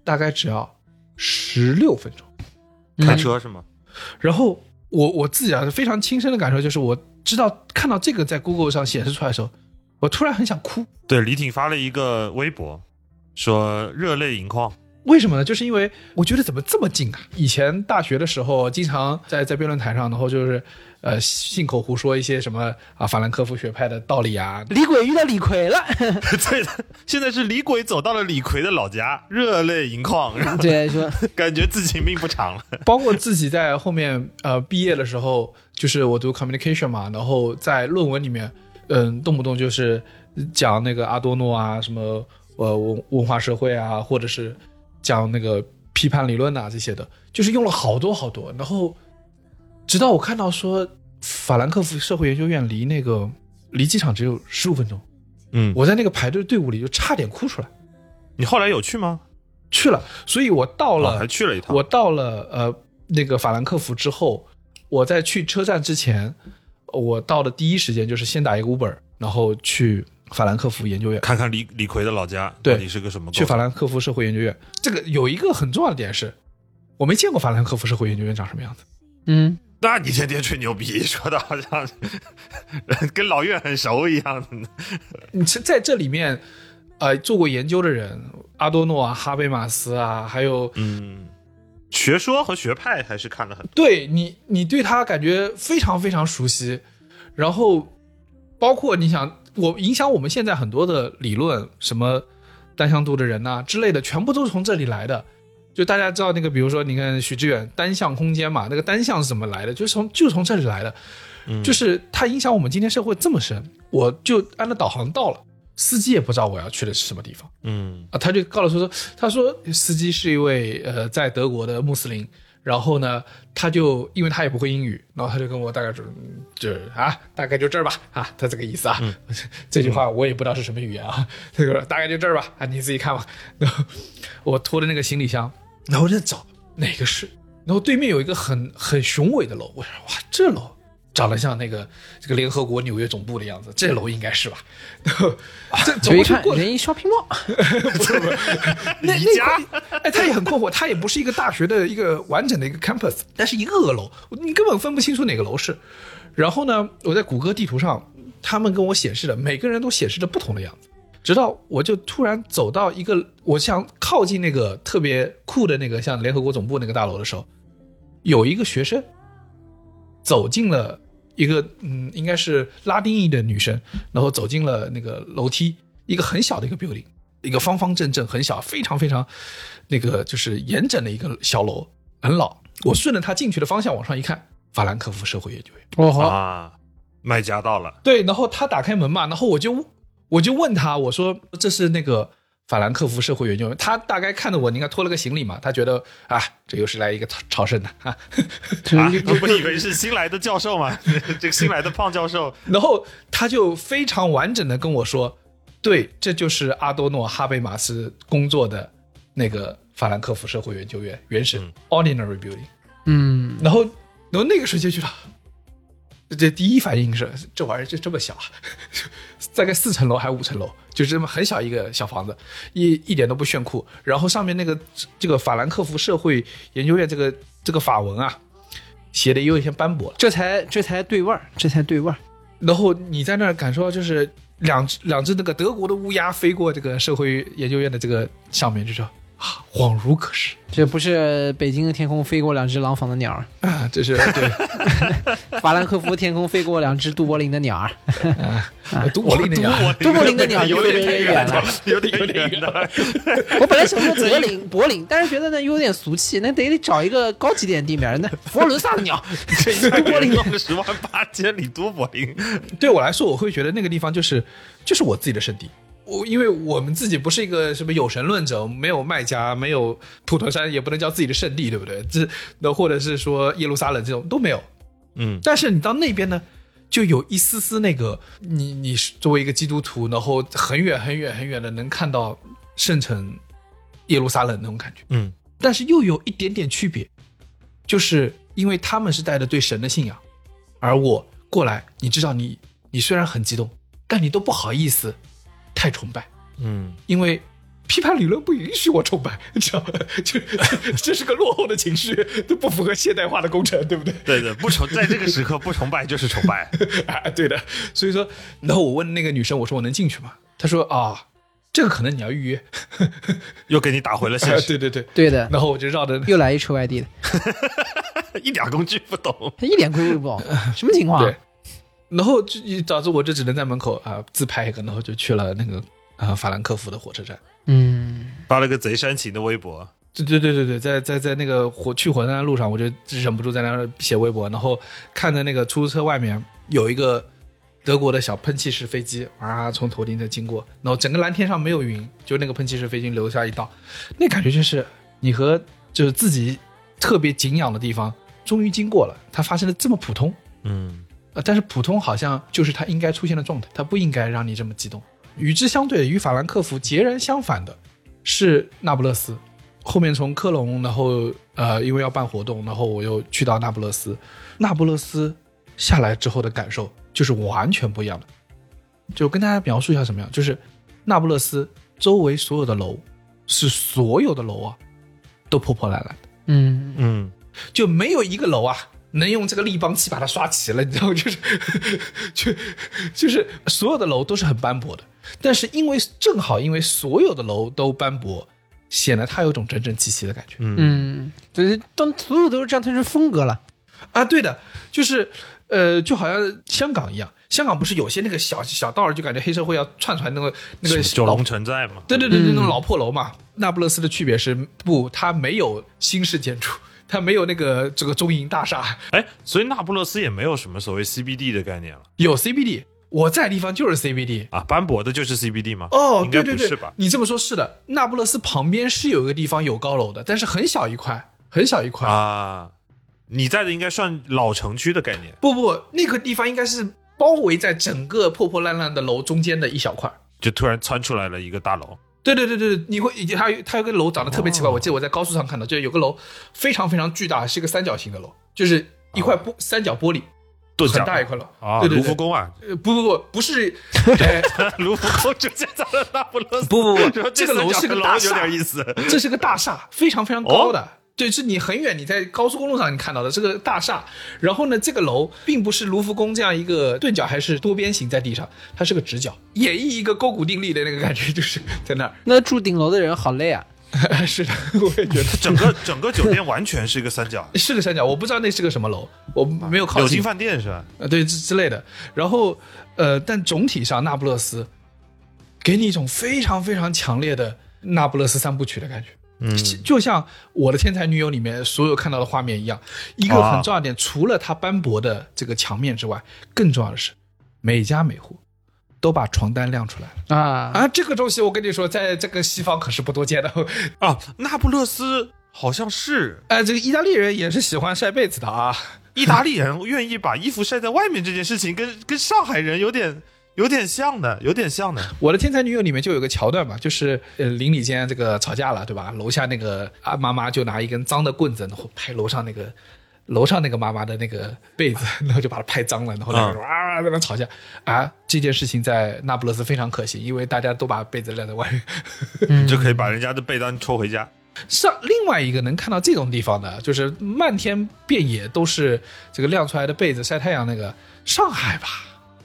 大概只要十六分钟。开车是吗？然后我我自己啊非常亲身的感受就是，我知道看到这个在 Google 上显示出来的时候，我突然很想哭。对，李挺发了一个微博，说热泪盈眶。为什么呢？就是因为我觉得怎么这么近啊！以前大学的时候，经常在在辩论台上，然后就是呃信口胡说一些什么啊法兰克福学派的道理啊，李鬼遇到李逵了，对的，现在是李鬼走到了李逵的老家，热泪盈眶，然后对，说 感觉自己命不长了。包括自己在后面呃毕业的时候，就是我读 communication 嘛，然后在论文里面，嗯，动不动就是讲那个阿多诺啊，什么呃文文化社会啊，或者是讲那个批判理论啊这些的，就是用了好多好多。然后直到我看到说法兰克福社会研究院离那个离机场只有十五分钟，嗯，我在那个排队队伍里就差点哭出来。你后来有去吗？去了，所以我到了、哦还去了一趟。我到了呃那个法兰克福之后，我在去车站之前，我到的第一时间就是先打一个 Uber，然后去法兰克福研究院，看看李李逵的老家对到底是个什么？去法兰克福社会研究院。这个有一个很重要的点是，我没见过法兰克福社会研究院长什么样子。嗯，那你天天吹牛逼，说的好像跟老岳很熟一样的。你是在这里面，呃，做过研究的人，阿多诺啊、哈贝马斯啊，还有嗯，学说和学派还是看了很多。对你，你对他感觉非常非常熟悉，然后包括你想，我影响我们现在很多的理论，什么单向度的人呐、之类的，全部都是从这里来的。就大家知道那个，比如说你看许志远单向空间嘛，那个单向是怎么来的？就是从就从这里来的，就是它影响我们今天社会这么深，我就按照导航到了，司机也不知道我要去的是什么地方。嗯啊，他就告诉我说，他说司机是一位呃在德国的穆斯林，然后呢，他就因为他也不会英语，然后他就跟我大概就是啊，大概就这儿吧，啊，他这个意思啊，这句话我也不知道是什么语言啊，他就说大概就这儿吧，啊，你自己看吧。然后我拖着那个行李箱，然后我就找哪个是，然后对面有一个很很雄伟的楼，我说哇，这楼。长得像那个这个联合国纽约总部的样子，这楼应该是吧？走就一看过去过一 shopping mall，那宜家那块哎，他也很困惑，他也不是一个大学的一个完整的一个 campus，但是一个个楼，你根本分不清楚哪个楼是。然后呢，我在谷歌地图上，他们跟我显示的每个人都显示着不同的样子，直到我就突然走到一个我想靠近那个特别酷的那个像联合国总部那个大楼的时候，有一个学生走进了一个嗯，应该是拉丁裔的女生，然后走进了那个楼梯，一个很小的一个 building，一个方方正正、很小、非常非常那个就是严整的一个小楼，很老。我顺着她进去的方向往上一看，法兰克福社会研究院。哦好，啊，卖家到了。对，然后她打开门嘛，然后我就我就问他，我说这是那个法兰克福社会研究院。他大概看着我，你看拖了个行李嘛，他觉得啊，这又是来一个朝朝圣的啊。啊这就，不以为是新来的教授嘛？这个新来的胖教授，然后他就非常完整的跟我说，对，这就是阿多诺哈贝马斯工作的那个法兰克福社会研究院原始 ordinary building。嗯，然后，然后那个时候就觉得，这第一反应是这玩意儿就这么小啊，大概四层楼还是五层楼，就这么很小一个小房子，一一点都不炫酷。然后上面那个这个法兰克福社会研究院这个这个法文啊，写的也有一些斑驳。这才这才对味儿，这才对味儿。然后你在那儿感受到就是两只两只那个德国的乌鸦飞过这个社会研究院的这个上面，就说啊，恍如隔世这不是北京的天空飞过两只廊坊的鸟儿，啊，这是对 法兰克福天空飞过两只杜柏林的鸟儿。杜柏林的鸟，杜柏林的鸟有有点点远了，有点有点远了。我本来想说柏林柏林，但是觉得呢有点俗气，那得找一个高级点的地名。那佛罗伦萨的鸟，杜柏林弄个十万八千里杜柏林，对我来说，我会觉得那个地方就是就是我自己的圣地。我因为我们自己不是一个什么有神论者，没有卖家，没有普陀山，也不能叫自己的圣地，对不对？这那或者是说耶路撒冷这种都没有。嗯，但是你到那边呢，就有一丝丝那个你你是作为一个基督徒，然后很远很远很远的能看到圣城耶路撒冷那种感觉。嗯，但是又有一点点区别，就是因为他们是带着对神的信仰，而我过来，你知道你你虽然很激动，但你都不好意思太崇拜，嗯，因为批判理论不允许我崇拜，你知道吗？就这是个落后的情绪，都不符合现代化的工程，对不对？对的，不崇在这个时刻不崇拜就是崇拜。啊，对的。所以说，然后我问那个女生，我说我能进去吗？她说啊，这个可能你要预约。又给你打回了现啊，实，对对对。对的，然后我就绕着又来一车外地的，一点工具不懂。他一点规矩不懂，什么情况？对，然后就导致我就只能在门口啊自拍一个，然后就去了那个啊法兰克福的火车站。嗯，发了个贼煽情的微博，对对对对对，在在在那个火去火车站的路上，我就忍不住在那儿写微博，然后看着那个出租车外面有一个德国的小喷气式飞机啊从头顶在经过，然后整个蓝天上没有云，就那个喷气式飞机留下一道，那感觉就是你和就是自己特别敬仰的地方终于经过了，它发生的这么普通，嗯呃，但是普通好像就是它应该出现的状态，它不应该让你这么激动。与之相对，与法兰克福截然相反的是那不勒斯。后面从科隆，然后呃，因为要办活动，然后我又去到那不勒斯。那不勒斯下来之后的感受就是完全不一样的。就跟大家描述一下什么样，就是那不勒斯周围所有的楼是所有的楼啊都破破烂烂的。嗯，嗯，就没有一个楼啊能用这个立邦漆把它刷齐了，你知道吗？就是 就就是所有的楼都是很斑驳的，但是因为正好因为所有的楼都斑驳，显得它有种整整齐齐的感觉。嗯，对，当所有都是这样，它是风格了。啊，对的，就是呃，就好像香港一样，香港不是有些那个小小道儿，就感觉黑社会要窜出来那个那个老九龙城寨嘛，对对对对，嗯那种老破楼嘛。那不勒斯的区别是不，它没有新式建筑，它没有那个这个中银大厦，哎，所以那不勒斯也没有什么所谓 CBD 的概念了有 CBD。我在的地方就是 CBD。啊，斑驳的就是 CBD 吗？哦，应该对对对，是吧？你这么说，是的。那不勒斯旁边是有一个地方有高楼的，但是很小一块，很小一块。啊，你在的应该算老城区的概念，不不不，那个地方应该是包围在整个破破烂烂的楼中间的一小块。就突然窜出来了一个大楼。对对对对，你会，以及还有它有个楼长得特别奇怪，我记得我在高速上看到，就是有个楼非常非常巨大，是一个三角形的楼，就是一块玻、三角玻璃，盾很大一块楼啊，对对对卢浮宫啊，呃，不不不，不是，哎，卢浮宫就建在了那不勒斯。不不不这个楼是个楼有大厦点意思。这是个大厦，非常非常高的。对，是你很远，你在高速公路上你看到的这个大厦。然后呢，这个楼并不是卢浮宫这样一个钝角还是多边形在地上，它是个直角，演绎一个勾股定律的那个感觉，就是在那儿。那住顶楼的人好累啊！是的，我也觉得整个整个酒店完全是一个三角，是个三角，我不知道那是个什么楼，我没有靠近柳金。饭店是吧？呃，对之之类的。然后，呃，但总体上，那不勒斯给你一种非常非常强烈的那不勒斯三部曲的感觉。嗯，就像《我的天才女友》里面所有看到的画面一样，一个很重要的点，除了它斑驳的这个墙面之外，更重要的是，每家每户都把床单晾出来了啊，啊！这个东西我跟你说，在这个西方可是不多见的。啊，那不勒斯好像是哎，这个意大利人也是喜欢晒被子的啊。意大利人愿意把衣服晒在外面这件事情跟，跟上海人有点有点像的，有点像的。我的天才女友里面就有个桥段嘛，就是呃邻里间这个吵架了，对吧？楼下那个啊妈妈就拿一根脏的棍子，然后拍楼上那个楼上那个妈妈的那个被子，然后就把它拍脏了，然后两个人啊在那吵架啊。这件事情在那不勒斯非常可行，因为大家都把被子晾在外面。嗯就可以把人家的被单抽回家。上另外一个能看到这种地方的，就是漫天遍野都是这个晾出来的被子晒太阳那个上海吧。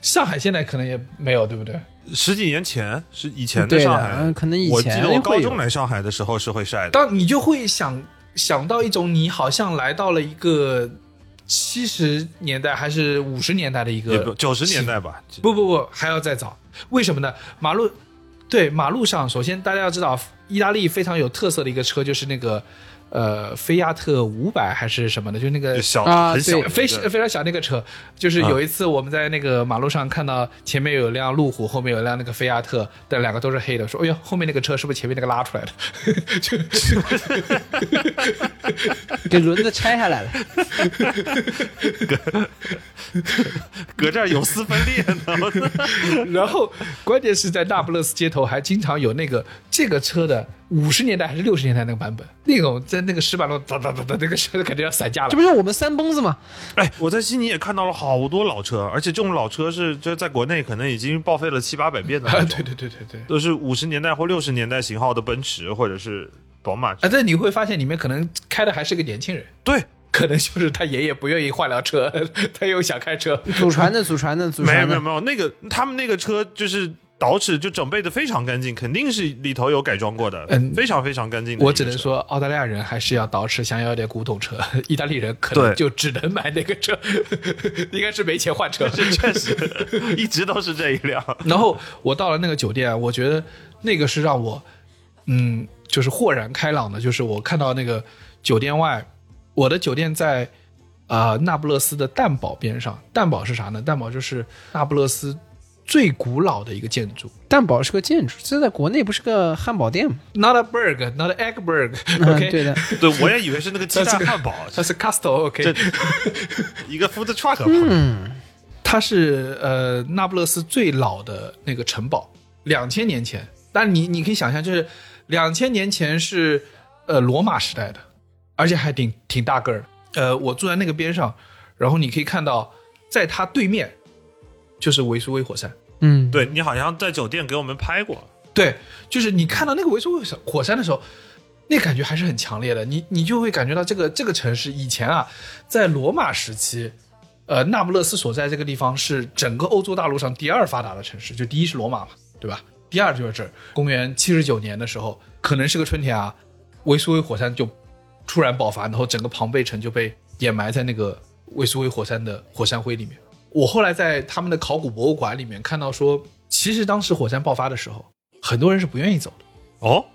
上海现在可能也没有，对不对？十几年前是以前的上海，嗯可能以前我记前得我高中来上海的时候是会晒的。当你就会想想到一种你好像来到了一个七十年代还是五十年代的一个九十年代吧，不不不还要再早，为什么呢？马路对马路上，首先大家要知道，意大利非常有特色的一个车就是那个呃菲亚特五百还是什么的，就那个小啊对很小非非常小那个车，就是有一次我们在那个马路上看到前面有辆路虎，后面有辆那个菲亚特，但两个都是黑的，说哎呦后面那个车是不是前面那个拉出来的？就 给轮子拆下来了。搁这儿有丝分裂呢。然后关键是在那不勒斯街头还经常有那个这个车的五十年代还是六十年代那个版本，那种在那个石板路哒哒哒哒，那个车感觉要散架了这。不是我们三蹦子吗？哎，我在悉尼也看到了好多老车，而且这种老车是就在国内可能已经报废了七八百遍的那啊，种，对对对对对。都是五十年代或六十年代型号的奔驰或者是宝马。啊，但你会发现里面可能开的还是个年轻人，对，可能就是他爷爷不愿意换辆车，他又想开车。祖传的，祖传的，祖传的没有。没有没有，那个他们那个车就是捯饬就整备的非常干净，肯定是里头有改装过的，嗯非常非常干净。我只能说，澳大利亚人还是要捯饬，想要点古董车；意大利人可能就只能买那个车，应该是没钱换车。是 确实一直都是这一辆。然后我到了那个酒店，我觉得那个是让我，嗯，就是豁然开朗的，就是我看到那个酒店外，我的酒店在啊、呃那不勒斯的蛋堡边上。蛋堡是啥呢？蛋堡就是那不勒斯最古老的一个建筑。蛋堡是个建筑，这在国内不是个汉堡店吗？Not a burg, not an egg burg. 嗯 OK，、对的，对，我也以为是那个鸡蛋汉堡，它是 castle. OK，一个 food truck。嗯，它是呃那不勒斯最老的那个城堡，两千年前。但你你可以想象，就是两千年前是呃罗马时代的，而且还挺挺大个儿。呃，我住在那个边上，然后你可以看到，在它对面就是维苏威火山。嗯，对你好像在酒店给我们拍过，对，就是你看到那个维苏威火山的时候，那感觉还是很强烈的。你你就会感觉到这个这个城市以前啊，在罗马时期，呃，那不勒斯所在这个地方是整个欧洲大陆上第二发达的城市，就第一是罗马嘛，对吧？第二就是这儿，公元七十九年的时候，可能是个春天啊，维苏威火山就突然爆发，然后整个庞贝城就被掩埋在那个维苏威火山的火山灰里面。我后来在他们的考古博物馆里面看到说，其实当时火山爆发的时候，很多人是不愿意走的。哦，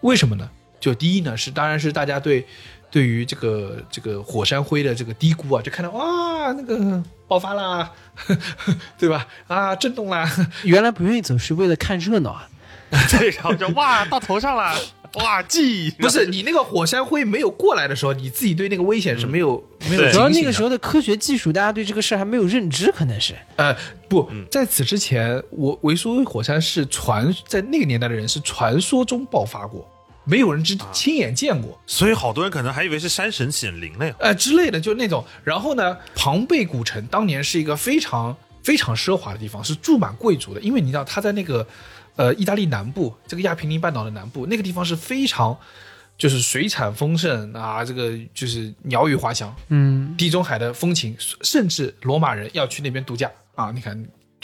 为什么呢？就第一呢，是当然是大家对对于这个这个火山灰的这个低估啊，就看到哇那个爆发啦，对吧？啊震动啦，原来不愿意走是为了看热闹啊。对，然后就哇到头上了，哇记不是你那个火山灰没有过来的时候，你自己对那个危险是没有、没有主要那个时候的科学技术，大家对这个事儿还没有认知，可能是。呃不，在此之前，我维苏威火山是传在那个年代的人是传说中爆发过，没有人之亲眼见过。所以好多人可能还以为是山神显灵了呀。呃之类的，就那种。然后呢，庞贝古城当年是一个非常非常奢华的地方，是住满贵族的，因为你知道他在那个呃意大利南部这个亚平宁半岛的南部，那个地方是非常就是水产丰盛啊，这个就是鸟语花香，嗯，地中海的风情，甚至罗马人要去那边度假啊！你看，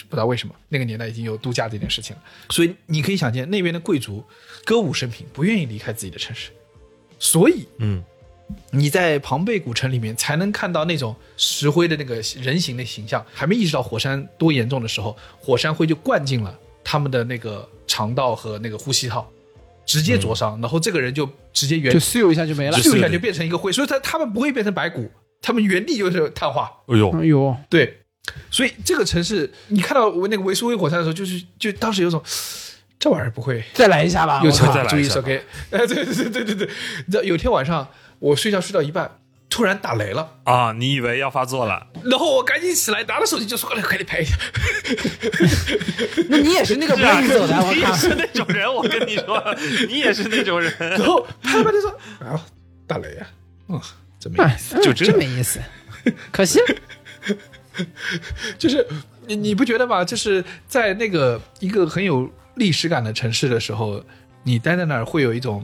不知道为什么那个年代已经有度假这件事情了，所以你可以想见那边的贵族歌舞升平，不愿意离开自己的城市，所以嗯，你在庞贝古城里面才能看到那种石灰的那个人形的形象。还没意识到火山多严重的时候，火山灰就灌进了他们的那个肠道和那个呼吸道，直接灼伤，然后这个人就直接原就咻一下就没了。咻一下就变成一个灰，所以他他们不会变成白骨，他们原地就是碳化。哎呦，哎呦，对，所以这个城市，你看到那个维苏威火山的时候，就是就当时有种这玩意儿不会。再来一下吧。又我靠再来一下注意是 OK，哎，对对对对对对，你知道有天晚上我睡觉睡到一半，突然打雷了，啊，你以为要发作了？然后我赶紧起来拿了手机就说：“快点快点拍一下。那你也是那个 不愿意走的，我靠。你也是那种人，我跟你说，你也是那种人。”然后拍了拍就说：“啊，打雷啊，嗯，怎么样？哎，就这真没意思，可惜。就是你你不觉得吗？就是在那个一个很有历史感的城市的时候，你待在那儿会有一种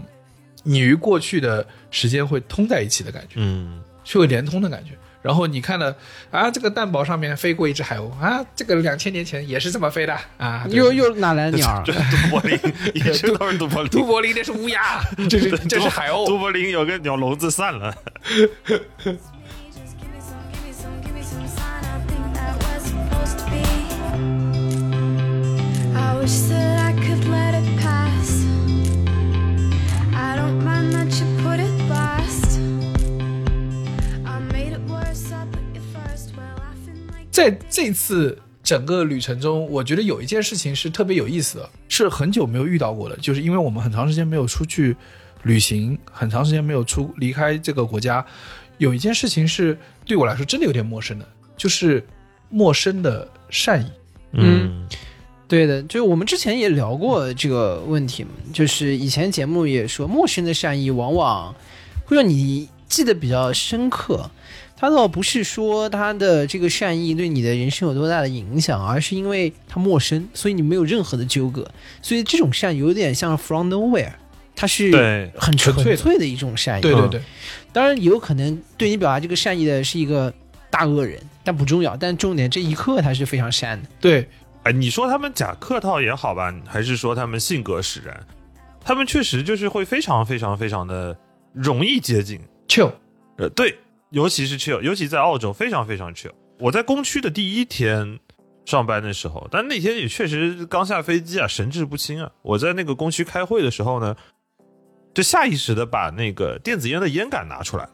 你与过去的时间会通在一起的感觉，嗯，是会连通的感觉。然后你看了啊，这个蛋堡上面飞过一只海鸥啊，这个两千年前也是这么飞的啊，又又哪来的鸟儿就？是都柏林，一直都是都柏林。都柏林那是乌鸦，这是这是海都鸥。柏林有个鸟笼子散了。Just give me 在这次整个旅程中，我觉得有一件事情是特别有意思的，是很久没有遇到过的，就是因为我们很长时间没有出去旅行，很长时间没有出离开这个国家，有一件事情是对我来说真的有点陌生的，就是陌生的善意。嗯，对的，就是我们之前也聊过这个问题嘛，就是以前节目也说，陌生的善意往往会让你记得比较深刻。他倒不是说他的这个善意对你的人生有多大的影响，而是因为他陌生，所以你没有任何的纠葛。所以这种善有点像 from nowhere，它是对很纯纯粹的一种善意。嗯对对对，当然有可能对你表达这个善意的是一个大恶人，但不重要。但重点这一刻他是非常善的。对，哎，你说他们假客套也好吧，还是说他们性格使然？他们确实就是会非常非常非常的容易接近。chill，呃，对，尤其是 chill，尤其在澳洲非常非常 chill。我在工区的第一天上班的时候，但那天也确实刚下飞机啊，神志不清啊。我在那个工区开会的时候呢，就下意识的把那个电子烟的烟杆拿出来了，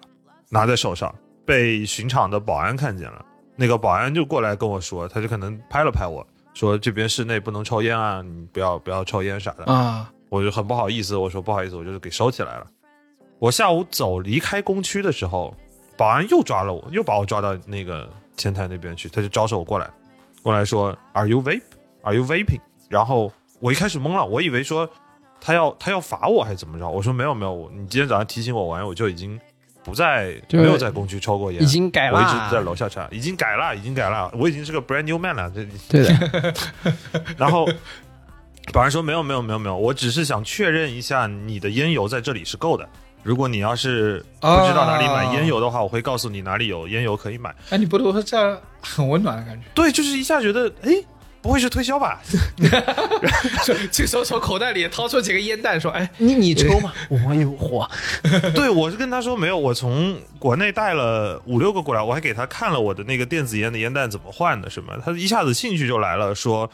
拿在手上，被巡场的保安看见了。那个保安就过来跟我说，他就可能拍了拍我说这边室内不能抽烟啊，你不要不要抽烟啥的。啊，我就很不好意思，我说不好意思，我就是给收起来了。我下午走离开工区的时候，保安又抓了我，又把我抓到那个前台那边去，他就招手过来，过来说 Are you vape? Are you vaping? 然后我一开始懵了，我以为说他要他要罚我还是怎么着？我说没有没有，我你今天早上提醒我完，我就已经不在没有在工区抽过烟，已经改了，我一直在楼下抽，已经改了，已经改了，我已经是个 brand new man 了，这 对的，然后保安说没有没有没有没有，我只是想确认一下你的烟油在这里是够的。如果你要是不知道哪里买烟油的话，我会告诉你哪里有烟油可以买。哎，你不都说这样很温暖的感觉？对，就是一下觉得，哎，不会是推销吧？这时候从口袋里掏出几个烟弹，说：“哎，你你抽吗？我有火。对，我是跟他说没有，我从国内带了五六个过来，我还给他看了我的那个电子烟的烟弹怎么换的，什么，他一下子兴趣就来了，说：“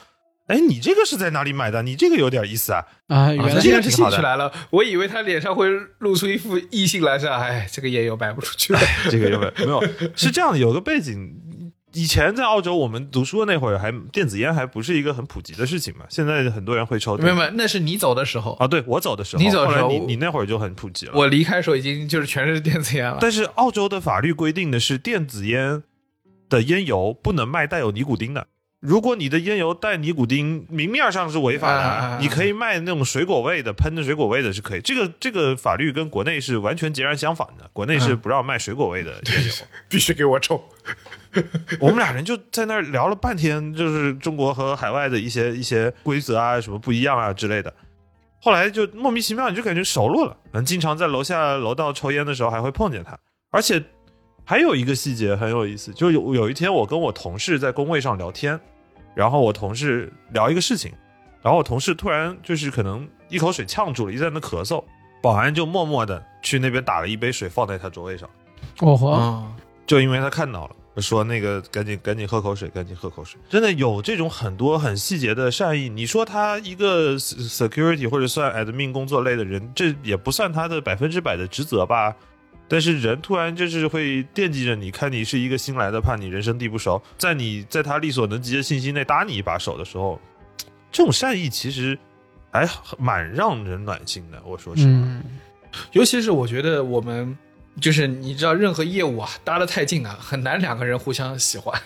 哎，你这个是在哪里买的？你这个有点意思啊。啊，原来这个是兴趣来了。”我以为他脸上会露出一副意兴来，是吧哎，这个烟又卖不出去了。这个有没有？没有，是这样的，有个背景。以前在澳洲，我们读书的那会儿，还电子烟还不是一个很普及的事情嘛。现在很多人会抽。没有没有，那是你走的时候，啊，对我走的时候，你走的时候你你那会儿就很普及了。我离开的时候已经就是全是电子烟了。但是澳洲的法律规定的是，电子烟的烟油不能卖带有尼古丁的。如果你的烟油带尼古丁，明面上是违法的，你可以卖那种水果味的，喷的水果味的是可以。这个这个法律跟国内是完全截然相反的，国内是不让卖水果味的 烟油。必须给我抽。我们俩人就在那儿聊了半天，就是中国和海外的一些一些规则啊，什么不一样啊之类的。后来就莫名其妙，你就感觉熟络了。嗯，经常在楼下楼道抽烟的时候还会碰见他，而且还有一个细节很有意思，就有有一天我跟我同事在工位上聊天，然后我同事聊一个事情，然后我同事突然就是可能一口水呛住了，一直在那咳嗽，保安就默默的去那边打了一杯水放在他桌位上。哦呵，啊，就因为他看到了，说那个赶紧赶紧喝口水，赶紧喝口水。真的有这种很多很细节的善意。你说他一个 se- security 或者算 admin 工作类的人，这也不算他的百分之百的职责吧？但是人突然就是会惦记着你，看你是一个新来的，怕你人生地不熟，在你在他力所能及的信息内搭你一把手的时候，这种善意其实还蛮让人暖心的。我说实话，嗯，尤其是我觉得我们就是你知道，任何业务啊搭得太近啊，很难两个人互相喜欢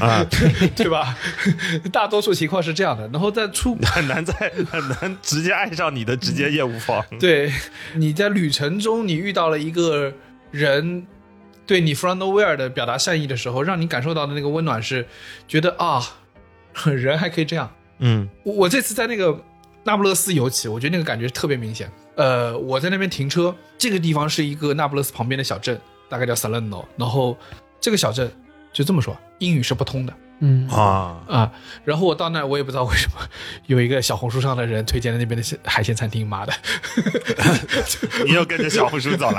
啊，对吧？大多数情况是这样的。然后在出 很难在很难直接爱上你的直接业务方。对你在旅程中，你遇到了一个人对你 from nowhere 的表达善意的时候，让你感受到的那个温暖是觉得啊，人还可以这样。嗯我我这次在那个那不勒斯游起，我觉得那个感觉特别明显。呃，我在那边停车，这个地方是一个那不勒斯旁边的小镇，大概叫 Salerno。然后这个小镇就这么说，英语是不通的嗯啊，啊。然后我到那儿，我也不知道为什么，有一个小红书上的人推荐了那边的海鲜餐厅，妈的。你又跟着小红书走了。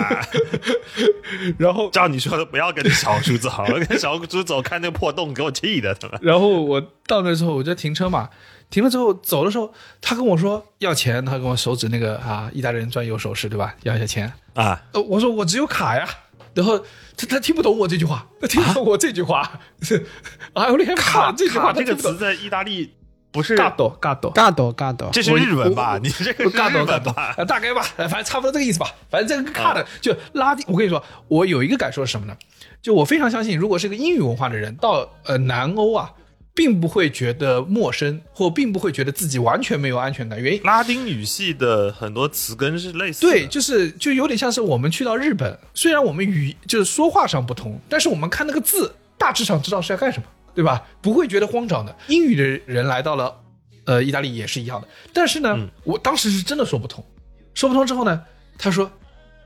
然后照你说的，不要跟着小红书走，跟小红书走，看那个破洞，给我气的，他妈。然后我到那之后，我就停车嘛，停了之后走的时候，他跟我说要钱，他跟我手指那个啊，意大利人专有手势对吧？要一下钱。啊，呃，我说我只有卡呀，然后他他听不懂我这句话，他听不懂我这句话，啊，我连卡这句话他听不懂。这个词在意大利不是，尬抖尬抖，尬抖尬抖，这是日文吧？你这个是日尬抖尬抖，文吧？呃大概吧，呃反正差不多这个意思吧。反正这个卡的就拉丁，我跟你说，我有一个感受是什么呢？就我非常相信，如果是个英语文化的人到呃南欧啊，并不会觉得陌生，或并不会觉得自己完全没有安全感。原因拉丁语系的很多词根是类似的，对，就是就有点像是我们去到日本，虽然我们语就是说话上不同，但是我们看那个字，大致上知道是要干什么，对吧？不会觉得慌张的。英语的人来到了呃意大利也是一样的，但是呢，嗯我当时是真的说不通，说不通之后呢，他说：“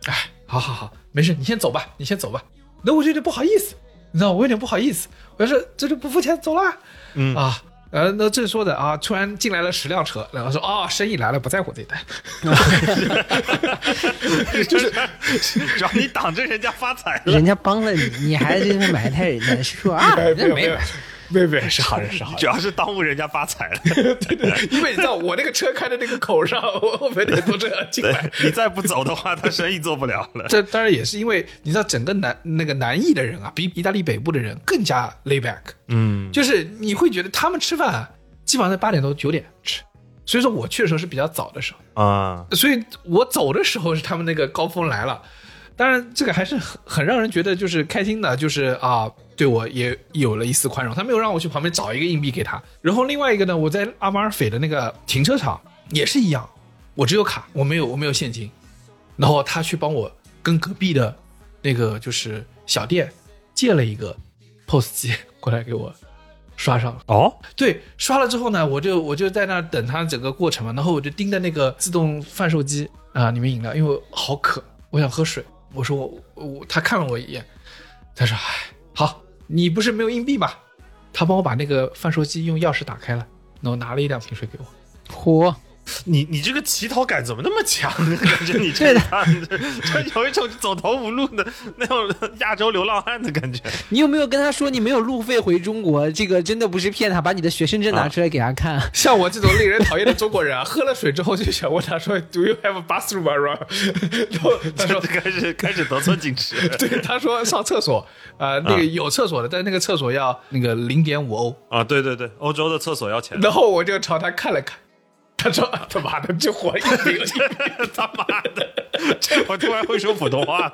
哎，好好好，没事，你先走吧，你先走吧。”那我就有点不好意思，你知道，我有点不好意思，我说这就不付钱走了，嗯。啊。呃，那正说的啊，突然进来了十辆车，然后说啊、生意来了，不在乎这一单，就是只要你挡着人家发财了，人家帮了你，你还埋汰人家，说啊，哎没有没有没买，没有没，是好人是好主要是耽误人家发财了。对对，因为你知道我那个车开的那个口上，我后面得坐这样进来。你再不走的话，他生意做不了了。这当然也是因为你知道整个南那个南意的人啊，比意大利北部的人更加 lay back，嗯，就是你会觉得他们吃饭啊，基本上在八点多九点吃，所以说我去的时候是比较早的时候，啊，所以我走的时候是他们那个高峰来了。当然，这个还是很很让人觉得就是开心的，就是啊，对我也有了一丝宽容。他没有让我去旁边找一个硬币给他。然后另外一个呢，我在阿马尔斐的那个停车场也是一样，我只有卡，我没有我没有现金。然后他去帮我跟隔壁的那个就是小店借了一个 POS 机过来给我刷上。哦，对，刷了之后呢，我就我就在那等他整个过程嘛，然后我就盯着那个自动贩售机啊、里面饮料，因为好渴，我想喝水。我说我我他看了我一眼，他说：“哎，好，你不是没有硬币吗？他帮我把那个贩售机用钥匙打开了，然后拿了一两瓶水给我。嚯，你你这个乞讨感怎么那么强呢？感觉你这对的这这有一种走投无路的那种亚洲流浪汉的感觉。你有没有跟他说你没有路费回中国？这个真的不是骗他，把你的学生证拿出来给他看。像我这种令人讨厌的中国人啊，喝了水之后就想问他说，Do you have a bathroom around？然后 他说开始开始得寸进尺。对，他说上厕所，呃，那个有厕所的，但是那个厕所要那个零点五欧。啊，对对对，欧洲的厕所要钱。然后我就朝他看了看，他说：“他妈的，这活一饼一饼。他妈的，这我突然会说普通话了。”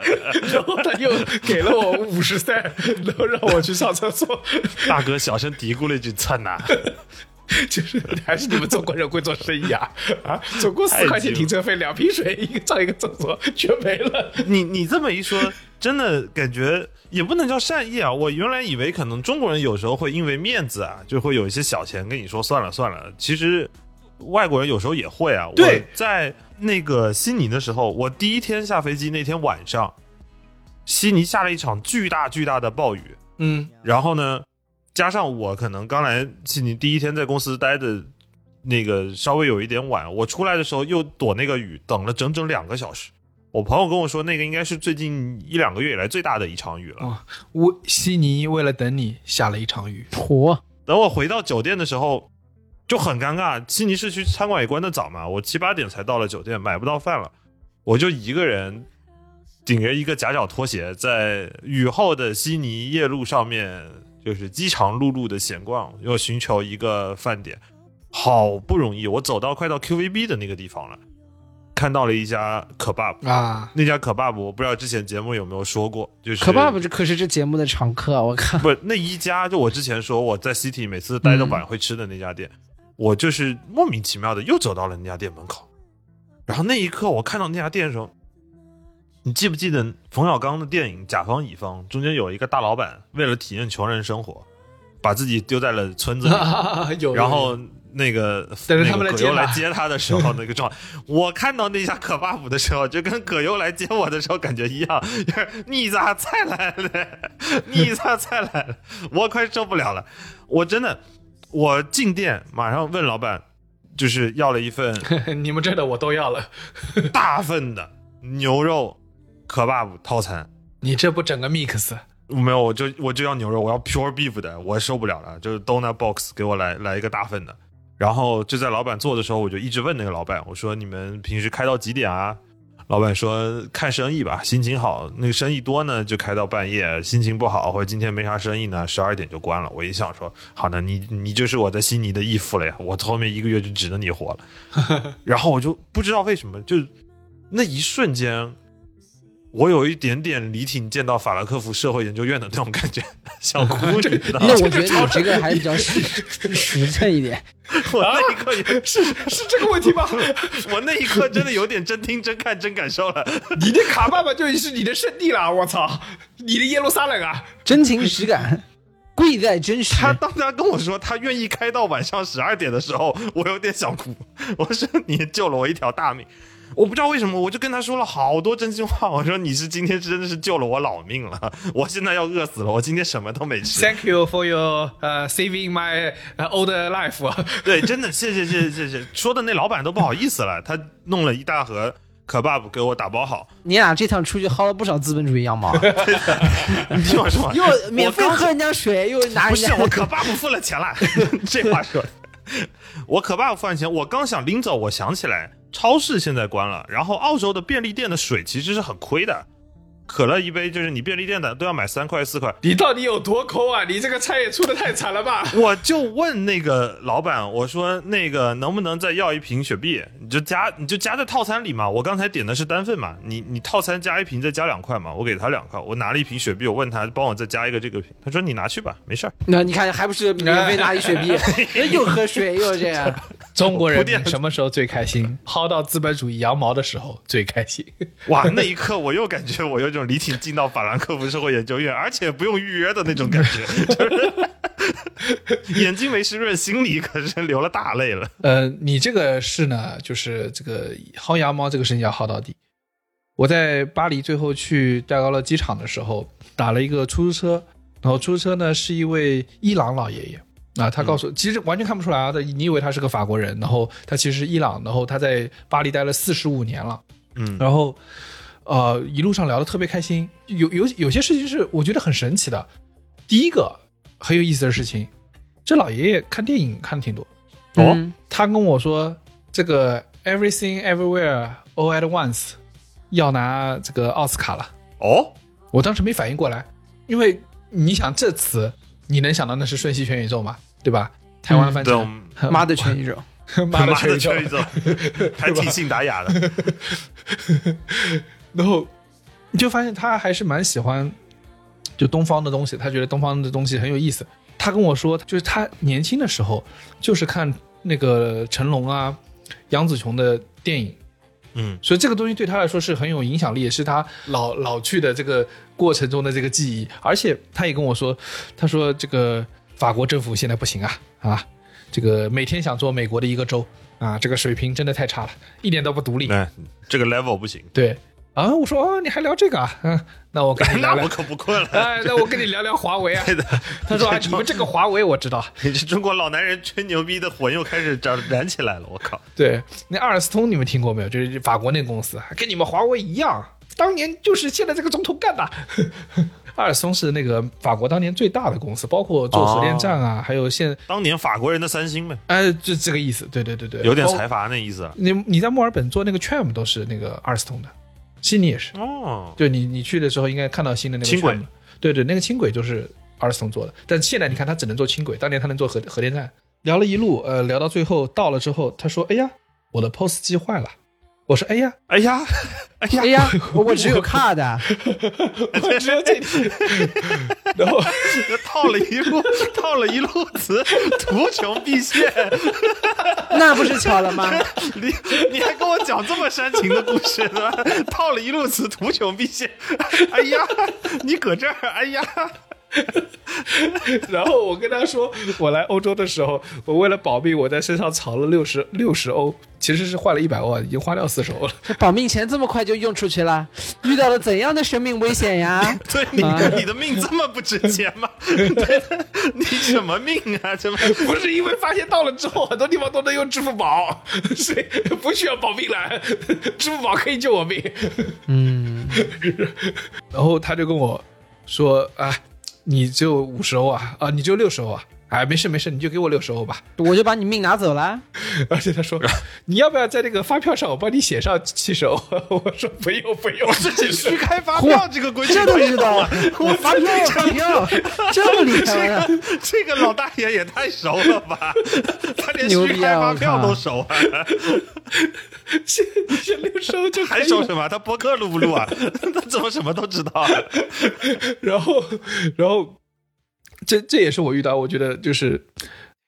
然后他又给了我五十三，然后让我去上厕所。大哥小声嘀咕了一句：“蹭呐、就是还是你们中国人会做生意啊啊！总共四块钱停车费，两瓶水，一个上一个厕所，全没了。你你这么一说，真的感觉也不能叫善意啊。我原来以为可能中国人有时候会因为面子啊，就会有一些小钱跟你说算了算了。其实外国人有时候也会啊。对我在那个悉尼的时候，我第一天下飞机那天晚上，悉尼下了一场巨大巨大的暴雨。嗯，然后呢，加上我可能刚来悉尼第一天在公司待的那个稍微有一点晚，我出来的时候又躲那个雨，等了整整两个小时。我朋友跟我说，那个应该是最近一两个月以来最大的一场雨了。哦，我悉尼为了等你下了一场雨。嚯，等我回到酒店的时候，就很尴尬。悉尼市区餐馆也关得早嘛，我七八点才到了酒店，买不到饭了，我就一个人顶着一个夹脚拖鞋，在雨后的悉尼夜路上面，就是饥肠辘辘的闲逛，又寻求一个饭点。好不容易，我走到快到 QVB 的那个地方了，看到了一家可爸啊，那家可爸我不知道之前节目有没有说过，就是可爸爸这可是这节目的常客啊！我看不，那一家就我之前说我在 City 每次待的晚会吃的那家店，我就是莫名其妙的又走到了那家店门口，然后那一刻我看到那家店的时候，你记不记得冯小刚的电影《甲方乙方》中间有一个大老板为了体验穷人生活，把自己丢在了村子里，有，然后那个等着他们来接那个葛优来他接他的时候，那个状态，我看到那家可 buff 的时候，就跟葛优来接我的时候感觉一样，就是你咋才来了？你咋才来了？我快受不了了！我真的，我进店马上问老板，就是要了一份 你们这的我都要了。大份的牛肉可 buff 套餐。你这不整个 mix？没有，我就我就要牛肉，我要 pure beef 的，我受不了了，就是 donut box 给我来来一个大份的。然后就在老板做的时候，我就一直问那个老板，我说你们平时开到几点啊？老板说看生意吧，心情好，那个生意多呢就开到半夜，心情不好或者今天没啥生意呢，十二点就关了。我一想说，好的，你你就是我在悉尼的义父了呀，我后面一个月就指着你活了。然后我就不知道为什么，就那一瞬间，我有一点点李挺见到法兰克福社会研究院的那种感觉，想哭，你知道吗？那我觉得你这个还比较 实实诚一点。我那一刻也是，是这个问题吗？我那一刻真的有点真听、真看、真感受了。你的卡爸爸就是你的圣地了，我操！你的耶路撒冷啊！真情实感，贵在真实。他当他跟我说他愿意开到晚上十二点的时候，我有点想哭。我说你救了我一条大命。我不知道为什么，我就跟他说了好多真心话。我说你是今天真的是救了我老命了，我现在要饿死了，我今天什么都没吃。Thank you for your 呃、saving my 呃 old life。对，真的谢谢谢谢谢谢。说的那老板都不好意思了，他弄了一大盒可爸爸给我打包好。你俩这趟出去薅了不少资本主义羊毛，你听我说，又免费喝人家水，又拿不人家。是我可 buff 付了钱了，这话说的。我可 buff 付完钱，我刚想拎走，我想起来超市现在关了，然后澳洲的便利店的水其实是很亏的，可乐一杯就是你便利店的都要买三块四块。你到底有多抠啊？你这个菜也出的太惨了吧！我就问那个老板，我说那个能不能再要一瓶雪碧？你就加你就加在套餐里嘛。我刚才点的是单份嘛，你你套餐加一瓶再加两块嘛。我给他两块，我拿了一瓶雪碧，我问他帮我再加一个这个瓶，他说你拿去吧，没事儿。那你看，还不是免费拿一雪碧，又喝水又这样。中国铺垫人什么时候最开心？薅到资本主义羊毛的时候最开心。哇，那一刻我又感觉我有种李挺进到法兰克福社会研究院，而且不用预约的那种感觉，就是眼睛没湿润，心里可是流了大泪了。呃，你这个事呢，就是这个薅羊毛这个事情要薅到底。我在巴黎最后去戴高乐机场的时候，打了一个出租车，然然后出租车呢是一位伊朗老爷爷啊，他告诉，其实完全看不出来啊，他你以为他是个法国人，然后他其实是伊朗，然后他在巴黎待了四十五年了，嗯然后呃一路上聊得特别开心，有有有些事情是我觉得很神奇的。第一个很有意思的事情，这老爷爷看电影看的挺多，哦？嗯他跟我说这个 Everything Everywhere All at Once 要拿这个奥斯卡了。哦，我当时没反应过来，因为你想这词，你能想到那是瞬息全宇宙吗，对吧？台湾翻对，我成们 妈的全宇宙，妈的妈全宇宙，的全宇宙，还挺信达雅的。然后你就发现他还是蛮喜欢就东方的东西，他觉得东方的东西很有意思。他跟我说，就是他年轻的时候就是看那个成龙啊、杨紫琼的电影，嗯，所以这个东西对他来说是很有影响力，也是他老老去的这个过程中的这个记忆。而且他也跟我说，他说这个法国政府现在不行啊啊，这个每天想做美国的一个州啊，这个水平真的太差了，一点都不独立。哎，这个 level 不行，对啊，我说哦，你还聊这个啊？嗯，那我跟你 聊聊那我。可不困了。哎，那我跟你聊聊华为啊。对的他说啊，你们这个华为我知道。你这中国老男人吹牛逼的魂又开始燃燃起来了，我靠！对，那阿尔斯通你们听过没有？就是法国那个公司，跟你们华为一样，当年就是现在这个总统干的。阿尔斯通是那个法国当年最大的公司，包括做核电站啊，还有现当年法国人的三星呗，哎，就这个意思。对对对对，有点财阀那意思啊。你你在墨尔本做那个 tram 都是那个阿尔斯通的，悉尼也是。哦，就你你去的时候应该看到新的那个轻轨对对，那个轻轨就是阿尔斯通做的，但现在你看他只能做轻轨，当年他能做核核电站。聊了一路，呃，聊到最后到了之后，他说：“哎呀，我的 POS 机坏了。”我说：“哎呀，哎呀，哎呀哎，呀，我只有 card，我只有这点。”然后 套了一路，套了一路词，图穷匕现。那不是巧了吗？你你还跟我讲这么煽情的故事呢？套了一路词，图穷匕现。哎呀，你搁这儿，哎呀，然后我跟他说，我来欧洲的时候，我为了保命，我在身上藏了六十六十欧，其实是换了一百欧啊，已经花掉四十欧了。这保命钱这么快就用出去了，遇到了怎样的生命危险呀？对你、啊你的命这么不值钱吗？对，你什么命啊？这么不是因为发现到了之后，很多地方都能用支付宝，所以不需要保命了，支付宝可以救我命。嗯，然后他就跟我说：“啊，你只有五十欧啊，啊，你只有六十欧啊，哎，没事没事，你就给我六十欧吧。我就把你命拿走了。而且他说：“你要不要在这个发票上我帮你写上七十欧？” 我说：“不用不用，自己虚开发票这个规矩这都知道我我发票发票，这么厉害啊！这个老大爷也太熟了吧？他连虚开发票都熟啊！写你写六十欧就还熟什么？他博客录不录啊？他怎么什么都知道啊？然后，然后，这这也是我遇到，我觉得就是，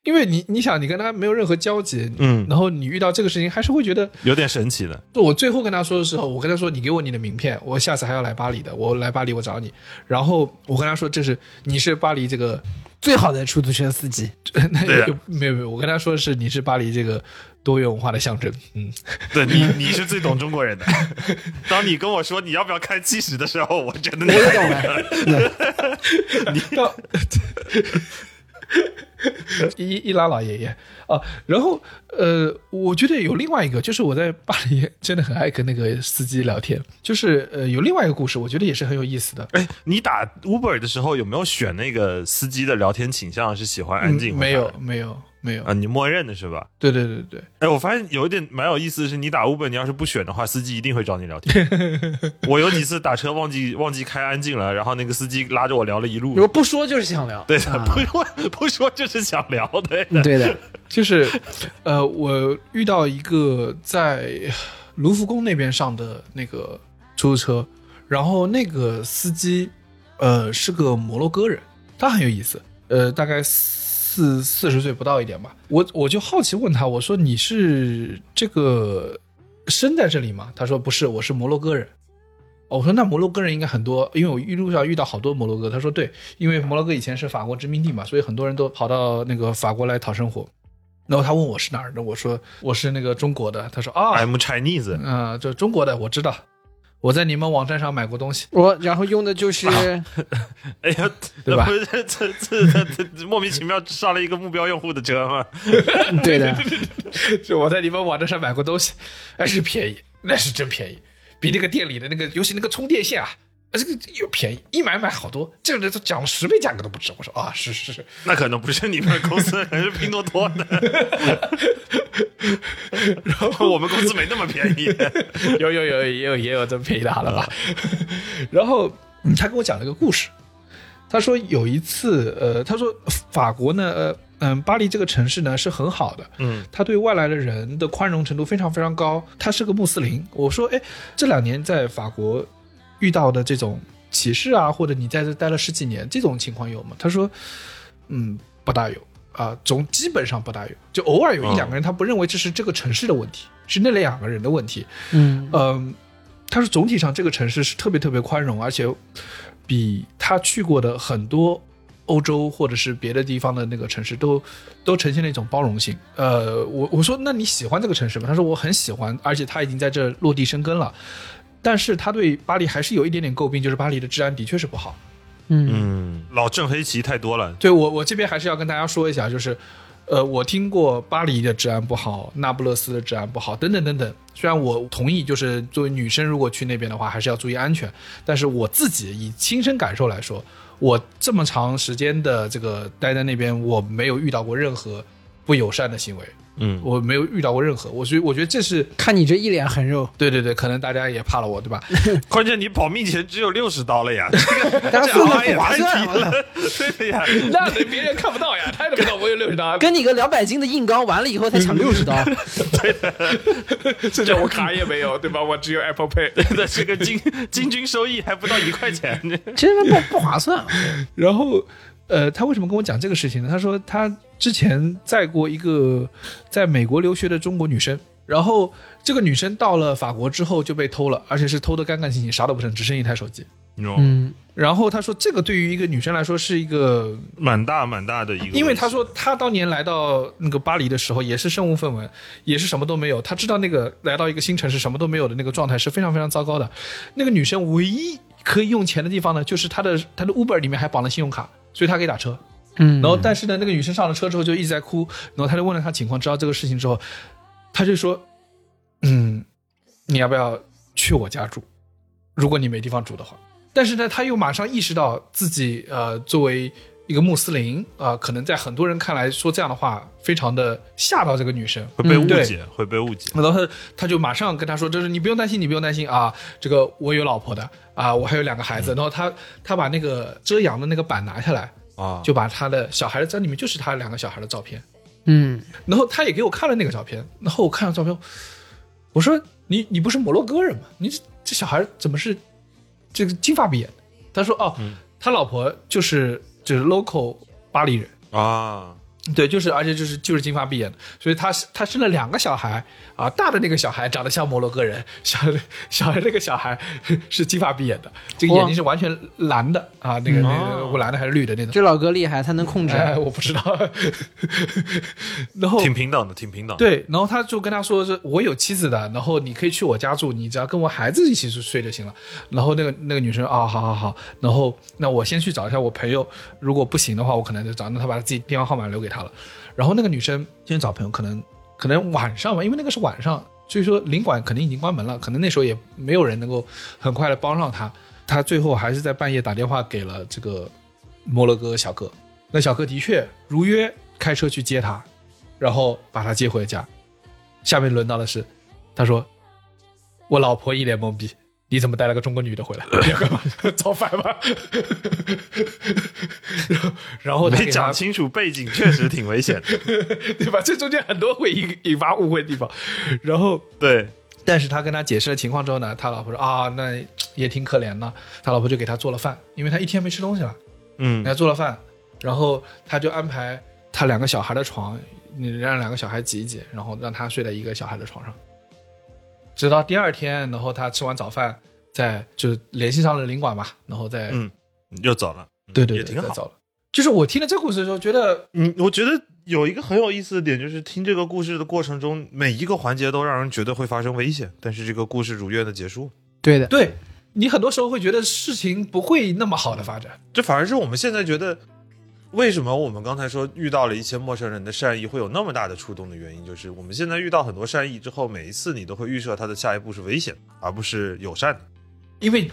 因为你你想，你跟他没有任何交集，嗯然后你遇到这个事情，还是会觉得，有点神奇的。就我最后跟他说的时候，我跟他说，你给我你的名片，我下次还要来巴黎的，我来巴黎我找你。然后我跟他说，这是你是巴黎这个，最好的出租车司机，那对的有没有没有，我跟他说是你是巴黎这个多元文化的象征，嗯，对你，你是最懂中国人的。当你跟我说你要不要开七十的时候，我觉得你我也懂了。到 伊伊拉老爷爷。啊，然后呃，我觉得有另外一个，就是我在巴黎真的很爱跟那个司机聊天，就是呃有另外一个故事，我觉得也是很有意思的。哎，你打 Uber 的时候有没有选那个司机的聊天倾向是喜欢安静、嗯没有，没有没有啊？你默认的是吧？对对对对，哎，我发现有一点蛮有意思的是，你打 Uber，你要是不选的话，司机一定会找你聊天。我有几次打车忘记忘记开安静了，然后那个司机拉着我聊了一路如。果不说就是想聊，对的，啊不说 不说就是想聊，对的。对的，就是呃，我遇到一个在卢浮宫那边上的那个出租车，然后那个司机呃是个摩洛哥人，他很有意思，呃，大概四四十岁不到一点吧。我我就好奇问他，我说你是这个生在这里吗？他说不是，我是摩洛哥人。哦我说那摩洛哥人应该很多，因为我一路上遇到好多摩洛哥。他说对，因为摩洛哥以前是法国殖民地嘛，所以很多人都跑到那个法国来讨生活。然后他问我是哪儿的，我说我是那个中国的。他说啊，I'm Chinese，嗯、就中国的我知道。我在你们网站上买过东西，我然后用的就是 哎呀，对吧 这这这这这莫名其妙上了一个目标用户的车吗？对的，就我在你们网站上买过东西，那是便宜，那是真便宜，比那个店里的那个，尤其那个充电线啊。啊，这个又便宜，一买买好多，这个人都讲了十倍价格都不止。我说啊，是是是，那可能不是你们公司，可能是拼多多的。然后 我们公司没那么便宜。有有有也有也有这么便宜的好了吧？然后、嗯他跟我讲了一个故事，他说有一次，呃，他说法国呢，呃嗯，巴黎这个城市呢是很好的，嗯，他对外来的人的宽容程度非常非常高。他是个穆斯林，我说，哎，这两年在法国遇到的这种歧视啊，或者你在这待了十几年，这种情况有吗？他说，嗯，不大有啊，总基本上不大有，就偶尔有一两个人，他不认为这是这个城市的问题，是那两个人的问题。嗯嗯，他说总体上这个城市是特别特别宽容，而且比他去过的很多欧洲或者是别的地方的那个城市都都呈现了一种包容性。呃，我我说那你喜欢这个城市吗？他说我很喜欢，而且他已经在这落地生根了。但是他对巴黎还是有一点点诟病，就是巴黎的治安的确是不好。嗯嗯，老正黑旗太多了。对我，我这边还是要跟大家说一下，就是，呃，我听过巴黎的治安不好，那不勒斯的治安不好，等等等等。虽然我同意，就是作为女生如果去那边的话，还是要注意安全，但是我自己以亲身感受来说，我这么长时间的这个待在那边，我没有遇到过任何不友善的行为，嗯，我没有遇到过任何，我觉我觉得这是看你这一脸横肉，对对对，可能大家也怕了我，对吧？关键你保命钱只有六十刀了呀，这个大家算的价也太不划算低了。对的呀，那别人看不到呀，他也不知道我有六十刀，跟你个两百斤的硬刚完了以后才抢六十刀，对 这叫我卡也没有，对吧？我只有 Apple Pay。那这个金金均收益还不到一块钱。真的不不划算。然后，呃，他为什么跟我讲这个事情呢？他说他之前载过一个在美国留学的中国女生，然后这个女生到了法国之后就被偷了，而且是偷得干干净净，啥都不剩，只剩一台手机。嗯，嗯然后他说，这个对于一个女生来说是一个，蛮大蛮大的一个，因为他说他当年来到那个巴黎的时候也是身无分文，也是什么都没有。他知道那个来到一个新城市什么都没有的那个状态是非常非常糟糕的。那个女生唯一可以用钱的地方呢，就是她的她的 Uber 里面还绑了信用卡，所以他可以打车。嗯，然后，但是呢，那个女生上了车之后就一直在哭，然后他就问了她情况，知道这个事情之后，他就说：“嗯，你要不要去我家住？如果你没地方住的话。”但是呢，他又马上意识到自己呃，作为一个穆斯林啊、可能在很多人看来说这样的话，非常的吓到这个女生。会被误解，会被误解。然后他他就马上跟他说，就是你不用担心，你不用担心啊，这个我有老婆的啊，我还有两个孩子。然后他他把那个遮阳的那个板拿下来，啊，就把他的小孩的在里面就是他两个小孩的照片。嗯然后他也给我看了那个照片，然后我看了照片，我说你你不是摩洛哥人吗？你这这小孩怎么是这个金发碧眼？他说哦，他老婆就是就是 local 巴黎人。啊，对，就是，而且就是就是金发碧眼的，所以他是他生了两个小孩啊，大的那个小孩长得像摩洛哥人，小的小的那个小孩是金发碧眼的，这个眼睛是完全蓝的啊，那个那个哦我蓝的还是绿的那种，这老哥厉害，他能控制。哎，我不知道。然后挺平等的，挺平等。对，然后他就跟他说是我有妻子的，然后你可以去我家住，你只要跟我孩子一起睡睡就行了。然后那个那个女生啊，好好好，然后那我先去找一下我朋友，如果不行的话，我可能就找，那他把他自己电话号码留给他了。然后那个女生今天找朋友，可能可能晚上吧，因为那个是晚上，所以说领馆肯定已经关门了，可能那时候也没有人能够很快的帮上他。他最后还是在半夜打电话给了这个摩洛哥小哥，那小哥的确如约开车去接他，然后把他接回家。下面轮到的是，他说：“我老婆一脸懵逼，你怎么带了个中国女的回来？你要干嘛？造反吗？” 然后，然后他没讲清楚背景，确实挺危险的。对吧？这中间很多会引引发误会的地方。然后，对，但是他跟他解释了情况之后呢，他老婆说：“啊，那也挺可怜的。”他老婆就给他做了饭，因为他一天没吃东西了。嗯给他做了饭，然后他就安排他两个小孩的床，你让两个小孩挤一挤，然后让他睡在一个小孩的床上，直到第二天，然后他吃完早饭，再就联系上了领馆嘛，然后再、嗯，又走了。对对也挺好。走了。就是我听了这故事的时候，觉得嗯，我觉得有一个很有意思的点，就是听这个故事的过程中，每一个环节都让人觉得会发生危险，但是这个故事如愿的结束。对的，对你很多时候会觉得事情不会那么好的发展。这反而是我们现在觉得，为什么我们刚才说遇到了一些陌生人的善意会有那么大的触动的原因，就是我们现在遇到很多善意之后，每一次你都会预设他的下一步是危险，而不是友善的。因为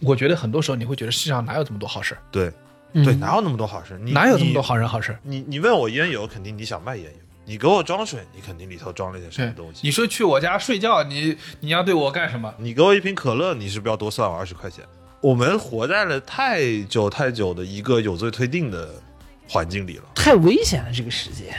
我觉得很多时候你会觉得世上哪有这么多好事儿，对嗯对，哪有那么多好事？你哪有这么多好人好事儿？你你问我烟油，肯定你想卖烟油；你给我装水，你肯定里头装了点什么东，西。你说去我家睡觉，你你要对我干什么？你给我一瓶可乐，你是不是要多算我二十块钱？我们活在了太久太久的一个有罪推定的环境里了。太危险了这个世界。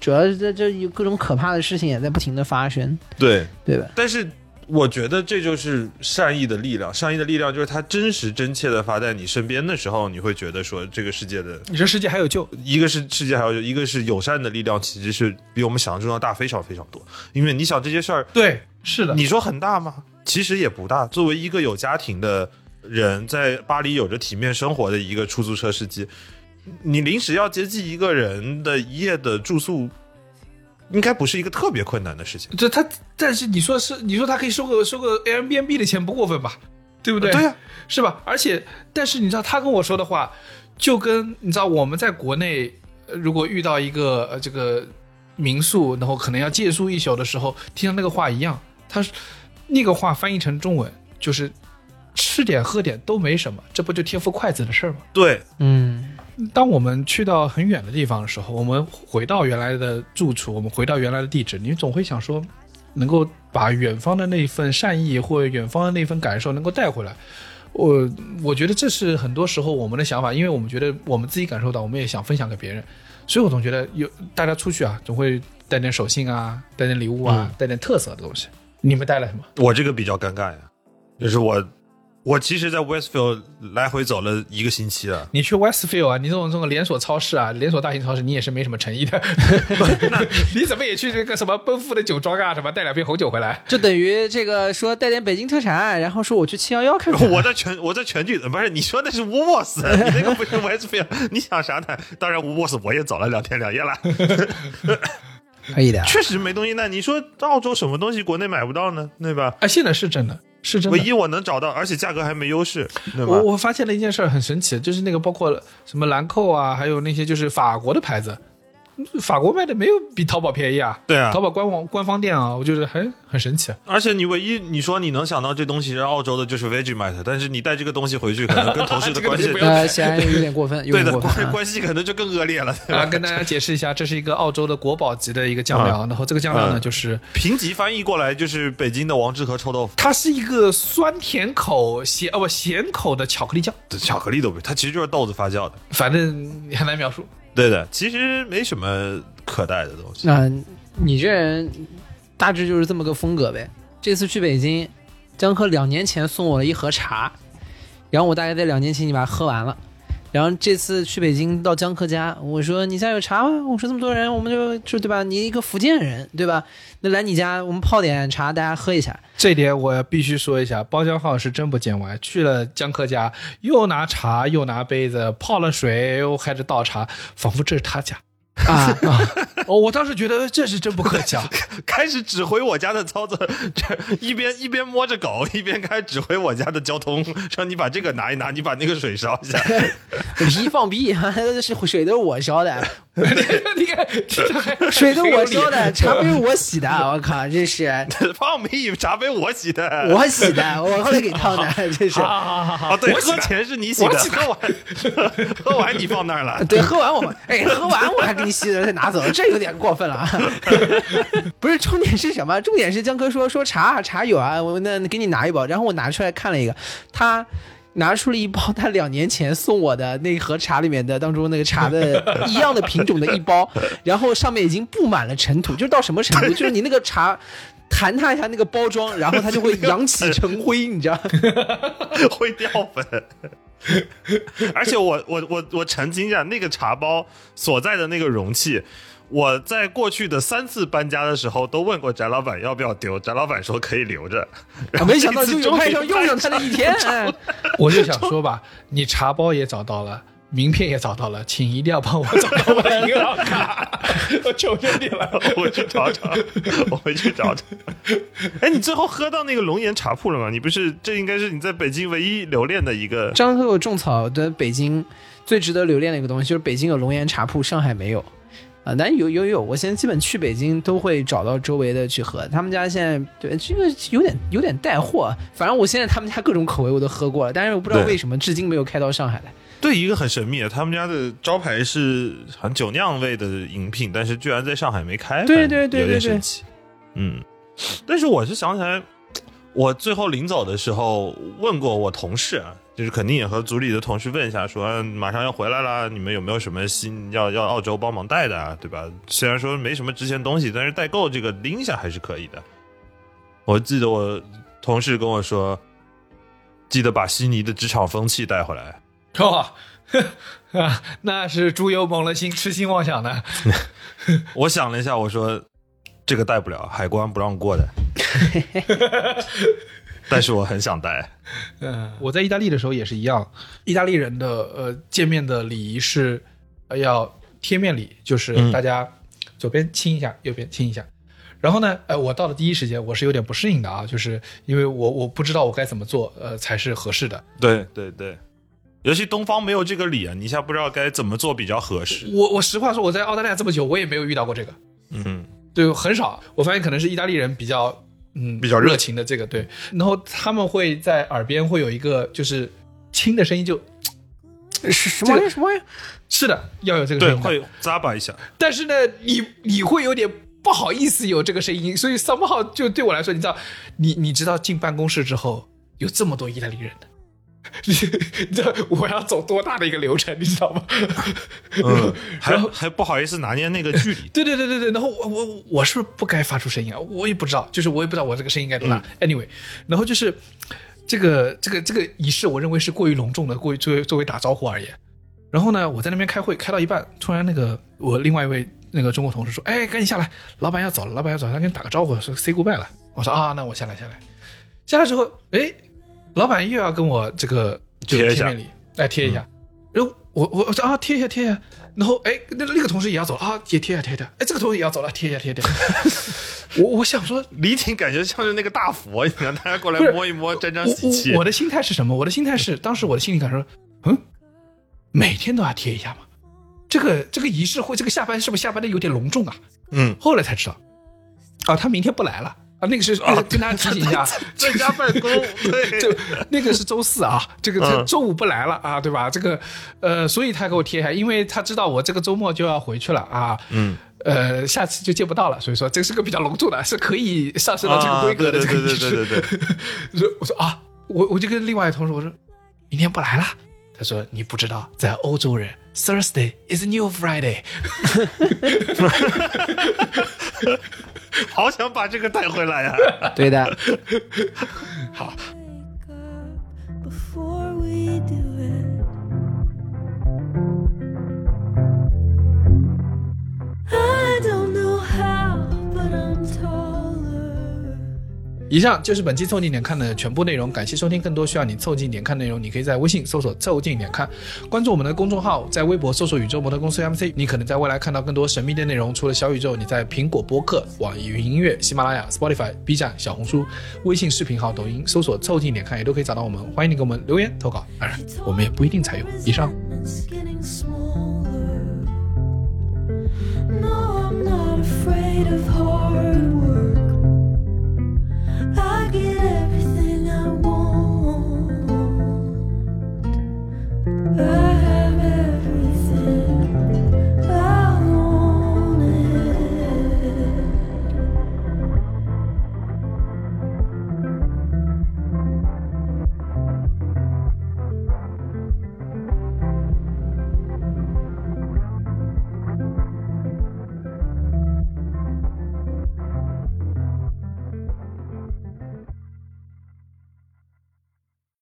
主要是在这有各种可怕的事情也在不停的发生，对，对吧？但是我觉得这就是善意的力量。善意的力量就是它真实真切的发在你身边的时候，你会觉得说这个世界的你这世界还有救？一个是世界，还有救一个是友善的力量，其实是比我们想象中要大非常非常多。因为你想这些事儿，对，是的，你说很大吗？其实也不大。作为一个有家庭的人，在巴黎有着体面生活的一个出租车司机，你临时要接济一个人的一夜的住宿，应该不是一个特别困难的事情。这他，但是你说是，你说他可以收个收个 Airbnb 的钱不过分吧？对不对？对呀是吧？而且，但是你知道他跟我说的话，就跟你知道我们在国内，呃如果遇到一个呃这个民宿，然后可能要借宿一宿的时候，听到那个话一样，他是那个话翻译成中文就是吃点喝点都没什么，这不就贴副筷子的事儿吗？对，嗯，当我们去到很远的地方的时候，我们回到原来的住处，我们回到原来的地址，你总会想说，能够把远方的那份善意或远方的那份感受能够带回来。我我觉得这是很多时候我们的想法，因为我们觉得我们自己感受到，我们也想分享给别人，所以我总觉得有大家出去啊，总会带点手信啊，带点礼物啊，带点特色的东西。你们带了什么？我这个比较尴尬呀，就是我，我其实，在 Westfield 来回走了一个星期了。你去 Westfield 啊，你这种这种连锁超市啊，连锁大型超市，你也是没什么诚意的。你怎么也去这个什么奔富的酒庄啊，什么带两瓶红酒回来？就等于这个说带点北京特产，然后说我去七幺幺看看。我在全我在全聚不是你说那是 Woolworths，你那个不是 Westfield，你想啥呢？当然 Woolworths 我也走了两天两夜了，可以的，确实没东西。那你说澳洲什么东西国内买不到呢？对吧？啊，现在是真的，是真的。唯一我能找到，而且价格还没优势，对吧我？我发现了一件事儿很神奇，就是那个包括什么兰蔻啊，还有那些就是法国的牌子，法国卖的没有比淘宝便宜啊。对啊淘宝官网官方店啊，我觉得很很神奇。而且你唯一你说你能想到这东西是澳洲的，就是 Vegemite，但是你带这个东西回去，可能跟同事的关系呃，显然有点过分，有对的点过分啊。关关系可能就更恶劣了，对啊，跟大家解释一下，这是一个澳洲的国宝级的一个酱料，啊然后这个酱料呢，嗯就是评级翻译过来就是北京的王致和臭豆腐，它是一个酸甜口咸哦不咸口的巧克力酱，这巧克力都不，它其实就是豆子发酵的。反正很难描述。对的，其实没什么可带的东西。那、你这人大致就是这么个风格呗。这次去北京，江科两年前送我了一盒茶，然后我大概在两年前就把它喝完了。然后这次去北京到江客家，我说你家有茶吗？我说这么多人，我们就就对吧？你一个福建人对吧？那来你家我们泡点茶，大家喝一下。这点我必须说一下，包浆号是真不见外。去了江客家，又拿茶，又拿杯子，泡了水，又开始倒茶，仿佛这是他家啊啊！哦，我当时觉得这是真不客气啊！开始指挥我家的操作，这一边一边摸着狗，一边开始指挥我家的交通，说你把这个拿一拿，你把那个水烧一下。你放屁，是水都是我烧的，你看，这水都我烧的，茶杯是我洗的，我靠，这是放屁，茶杯我洗的。我洗的，我后来给烫的，这是。好好好好哦，对，我喝前是你洗的，我洗的喝完 喝完你放那儿了。对，喝完我，哎，喝完我还给你洗的再拿走，这有点过分了啊！不是，重点是什么？重点是江哥说说茶茶有啊，我那给你拿一包，然后我拿出来看了一个，他拿出了一包他两年前送我的那盒茶里面的当中那个茶的 一样的品种的一包，然后上面已经布满了尘土，就是到什么程度？就是你那个茶。弹它一下那个包装，然后它就会扬起成灰，你知道？会掉粉。而且我我我我澄清一下，那个茶包所在的那个容器，我在过去的三次搬家的时候都问过翟老板要不要丢，翟老板说可以留着。然后没想到就有派上用上它的一天。哎我就想说吧，你茶包也找到了，名片也找到了，请一定要帮我找到我的银行卡，我求求你了。我去找找，我回去找找。哎，你最后喝到那个龙岩茶铺了吗？你不是这应该是你在北京唯一留恋的一个。张口种草的北京最值得留恋的一个东西，就是北京有龙岩茶铺，上海没有。啊，但有有有，我现在基本去北京都会找到周围的去喝。他们家现在对这个有点有点带货，反正我现在他们家各种口味我都喝过了，但是我不知道为什么至今没有开到上海来。对，一个很神秘的，他们家的招牌是好像酒酿味的饮品，但是居然在上海没开，对对对有点神奇。嗯，但是我是想起来，我最后临走的时候问过我同事啊，就是肯定也和组里的同事问一下，说、啊马上要回来了，你们有没有什么新要要澳洲帮忙带的啊，对吧？虽然说没什么值钱东西，但是代购这个拎一下还是可以的。我记得我同事跟我说，记得把悉尼的职场风气带回来。哇、啊，那是猪油蒙了心，痴心妄想的。我想了一下，我说这个带不了，海关不让过的。但是我很想带。嗯，我在意大利的时候也是一样，意大利人的呃见面的礼仪是呃要贴面礼，就是嗯大家左边亲一下，右边亲一下。然后呢，呃，我到了第一时间我是有点不适应的啊，就是因为我我不知道我该怎么做，呃，才是合适的。对对对，尤其东方没有这个礼啊，你一下不知道该怎么做比较合适。我我实话说，我在澳大利亚这么久，我也没有遇到过这个，嗯，对，很少。我发现可能是意大利人比较嗯比较热热情的这个对，然后他们会在耳边会有一个就是轻的声音就，是什么玩意儿？什么玩意儿？是的，要有这个声对，音的。会咂巴一下。但是呢，你你会有点不好意思有这个声音，所以 somehow 就对我来说，你知道，你你知道进办公室之后有这么多意大利人的。你 你知道我要走多大的一个流程，你知道吗？嗯，还还不好意思拿捏那个距离。对对对对对，然后我我我是不是不该发出声音啊？我也不知道，就是我也不知道我这个声音该多大。anyway，然后就是这个这个这个仪式，我认为是过于隆重的，过于作为作为打招呼而言。然后呢，我在那边开会，开到一半，突然那个我另外一位那个中国同事说：“哎，赶紧下来，老板要走了，老板要走了，他跟你打个招呼，说 say goodbye 了。”我说：“啊，那我下来下来。”下来之后，哎，老板又要跟我这个就贴一下贴面礼，哎贴一下。然后我我我说啊贴一下贴一下，然后哎那那个同事也要走了啊也贴一下贴一下，哎这个同事也要走了贴一下贴一下。我我想说李挺感觉像是那个大佛，一样大家过来摸一摸，沾沾喜气我。我的心态是什么？我的心态是，当时我的心里感受，嗯，每天都要贴一下嘛？这个这个仪式会，这个下班是不是下班的有点隆重啊？嗯，后来才知道，啊，他明天不来了啊，那个是、那个跟大家 提醒一下，在家办公，对，就那个是周四啊，这个这周五不来了啊，对吧？这个呃，所以他给我贴一下，因为他知道我这个周末就要回去了啊，嗯，呃，下次就见不到了，所以说这是个比较隆重的，是可以上升到这个啊规格的对对对这个仪式。对对对 说我说啊，我我就跟另外一个同事我说，明天不来了。他说你不知道，在欧洲人，Thursday is new Friday。好想把这个带回来呀、对的，好，以上就是本期凑近点看的全部内容，感谢收听。更多需要你凑近点看内容，你可以在微信搜索“凑近点看”，关注我们的公众号，在微博搜索“宇宙模特公司 MC”。你可能在未来看到更多神秘的内容。除了小宇宙，你在苹果播客、网易云音乐、喜马拉雅、Spotify、B 站、小红书、微信视频号、抖音搜索“凑近点看”也都可以找到我们。欢迎你给我们留言投稿，当然我们也不一定采用。以上。No, I'm not afraid of hard I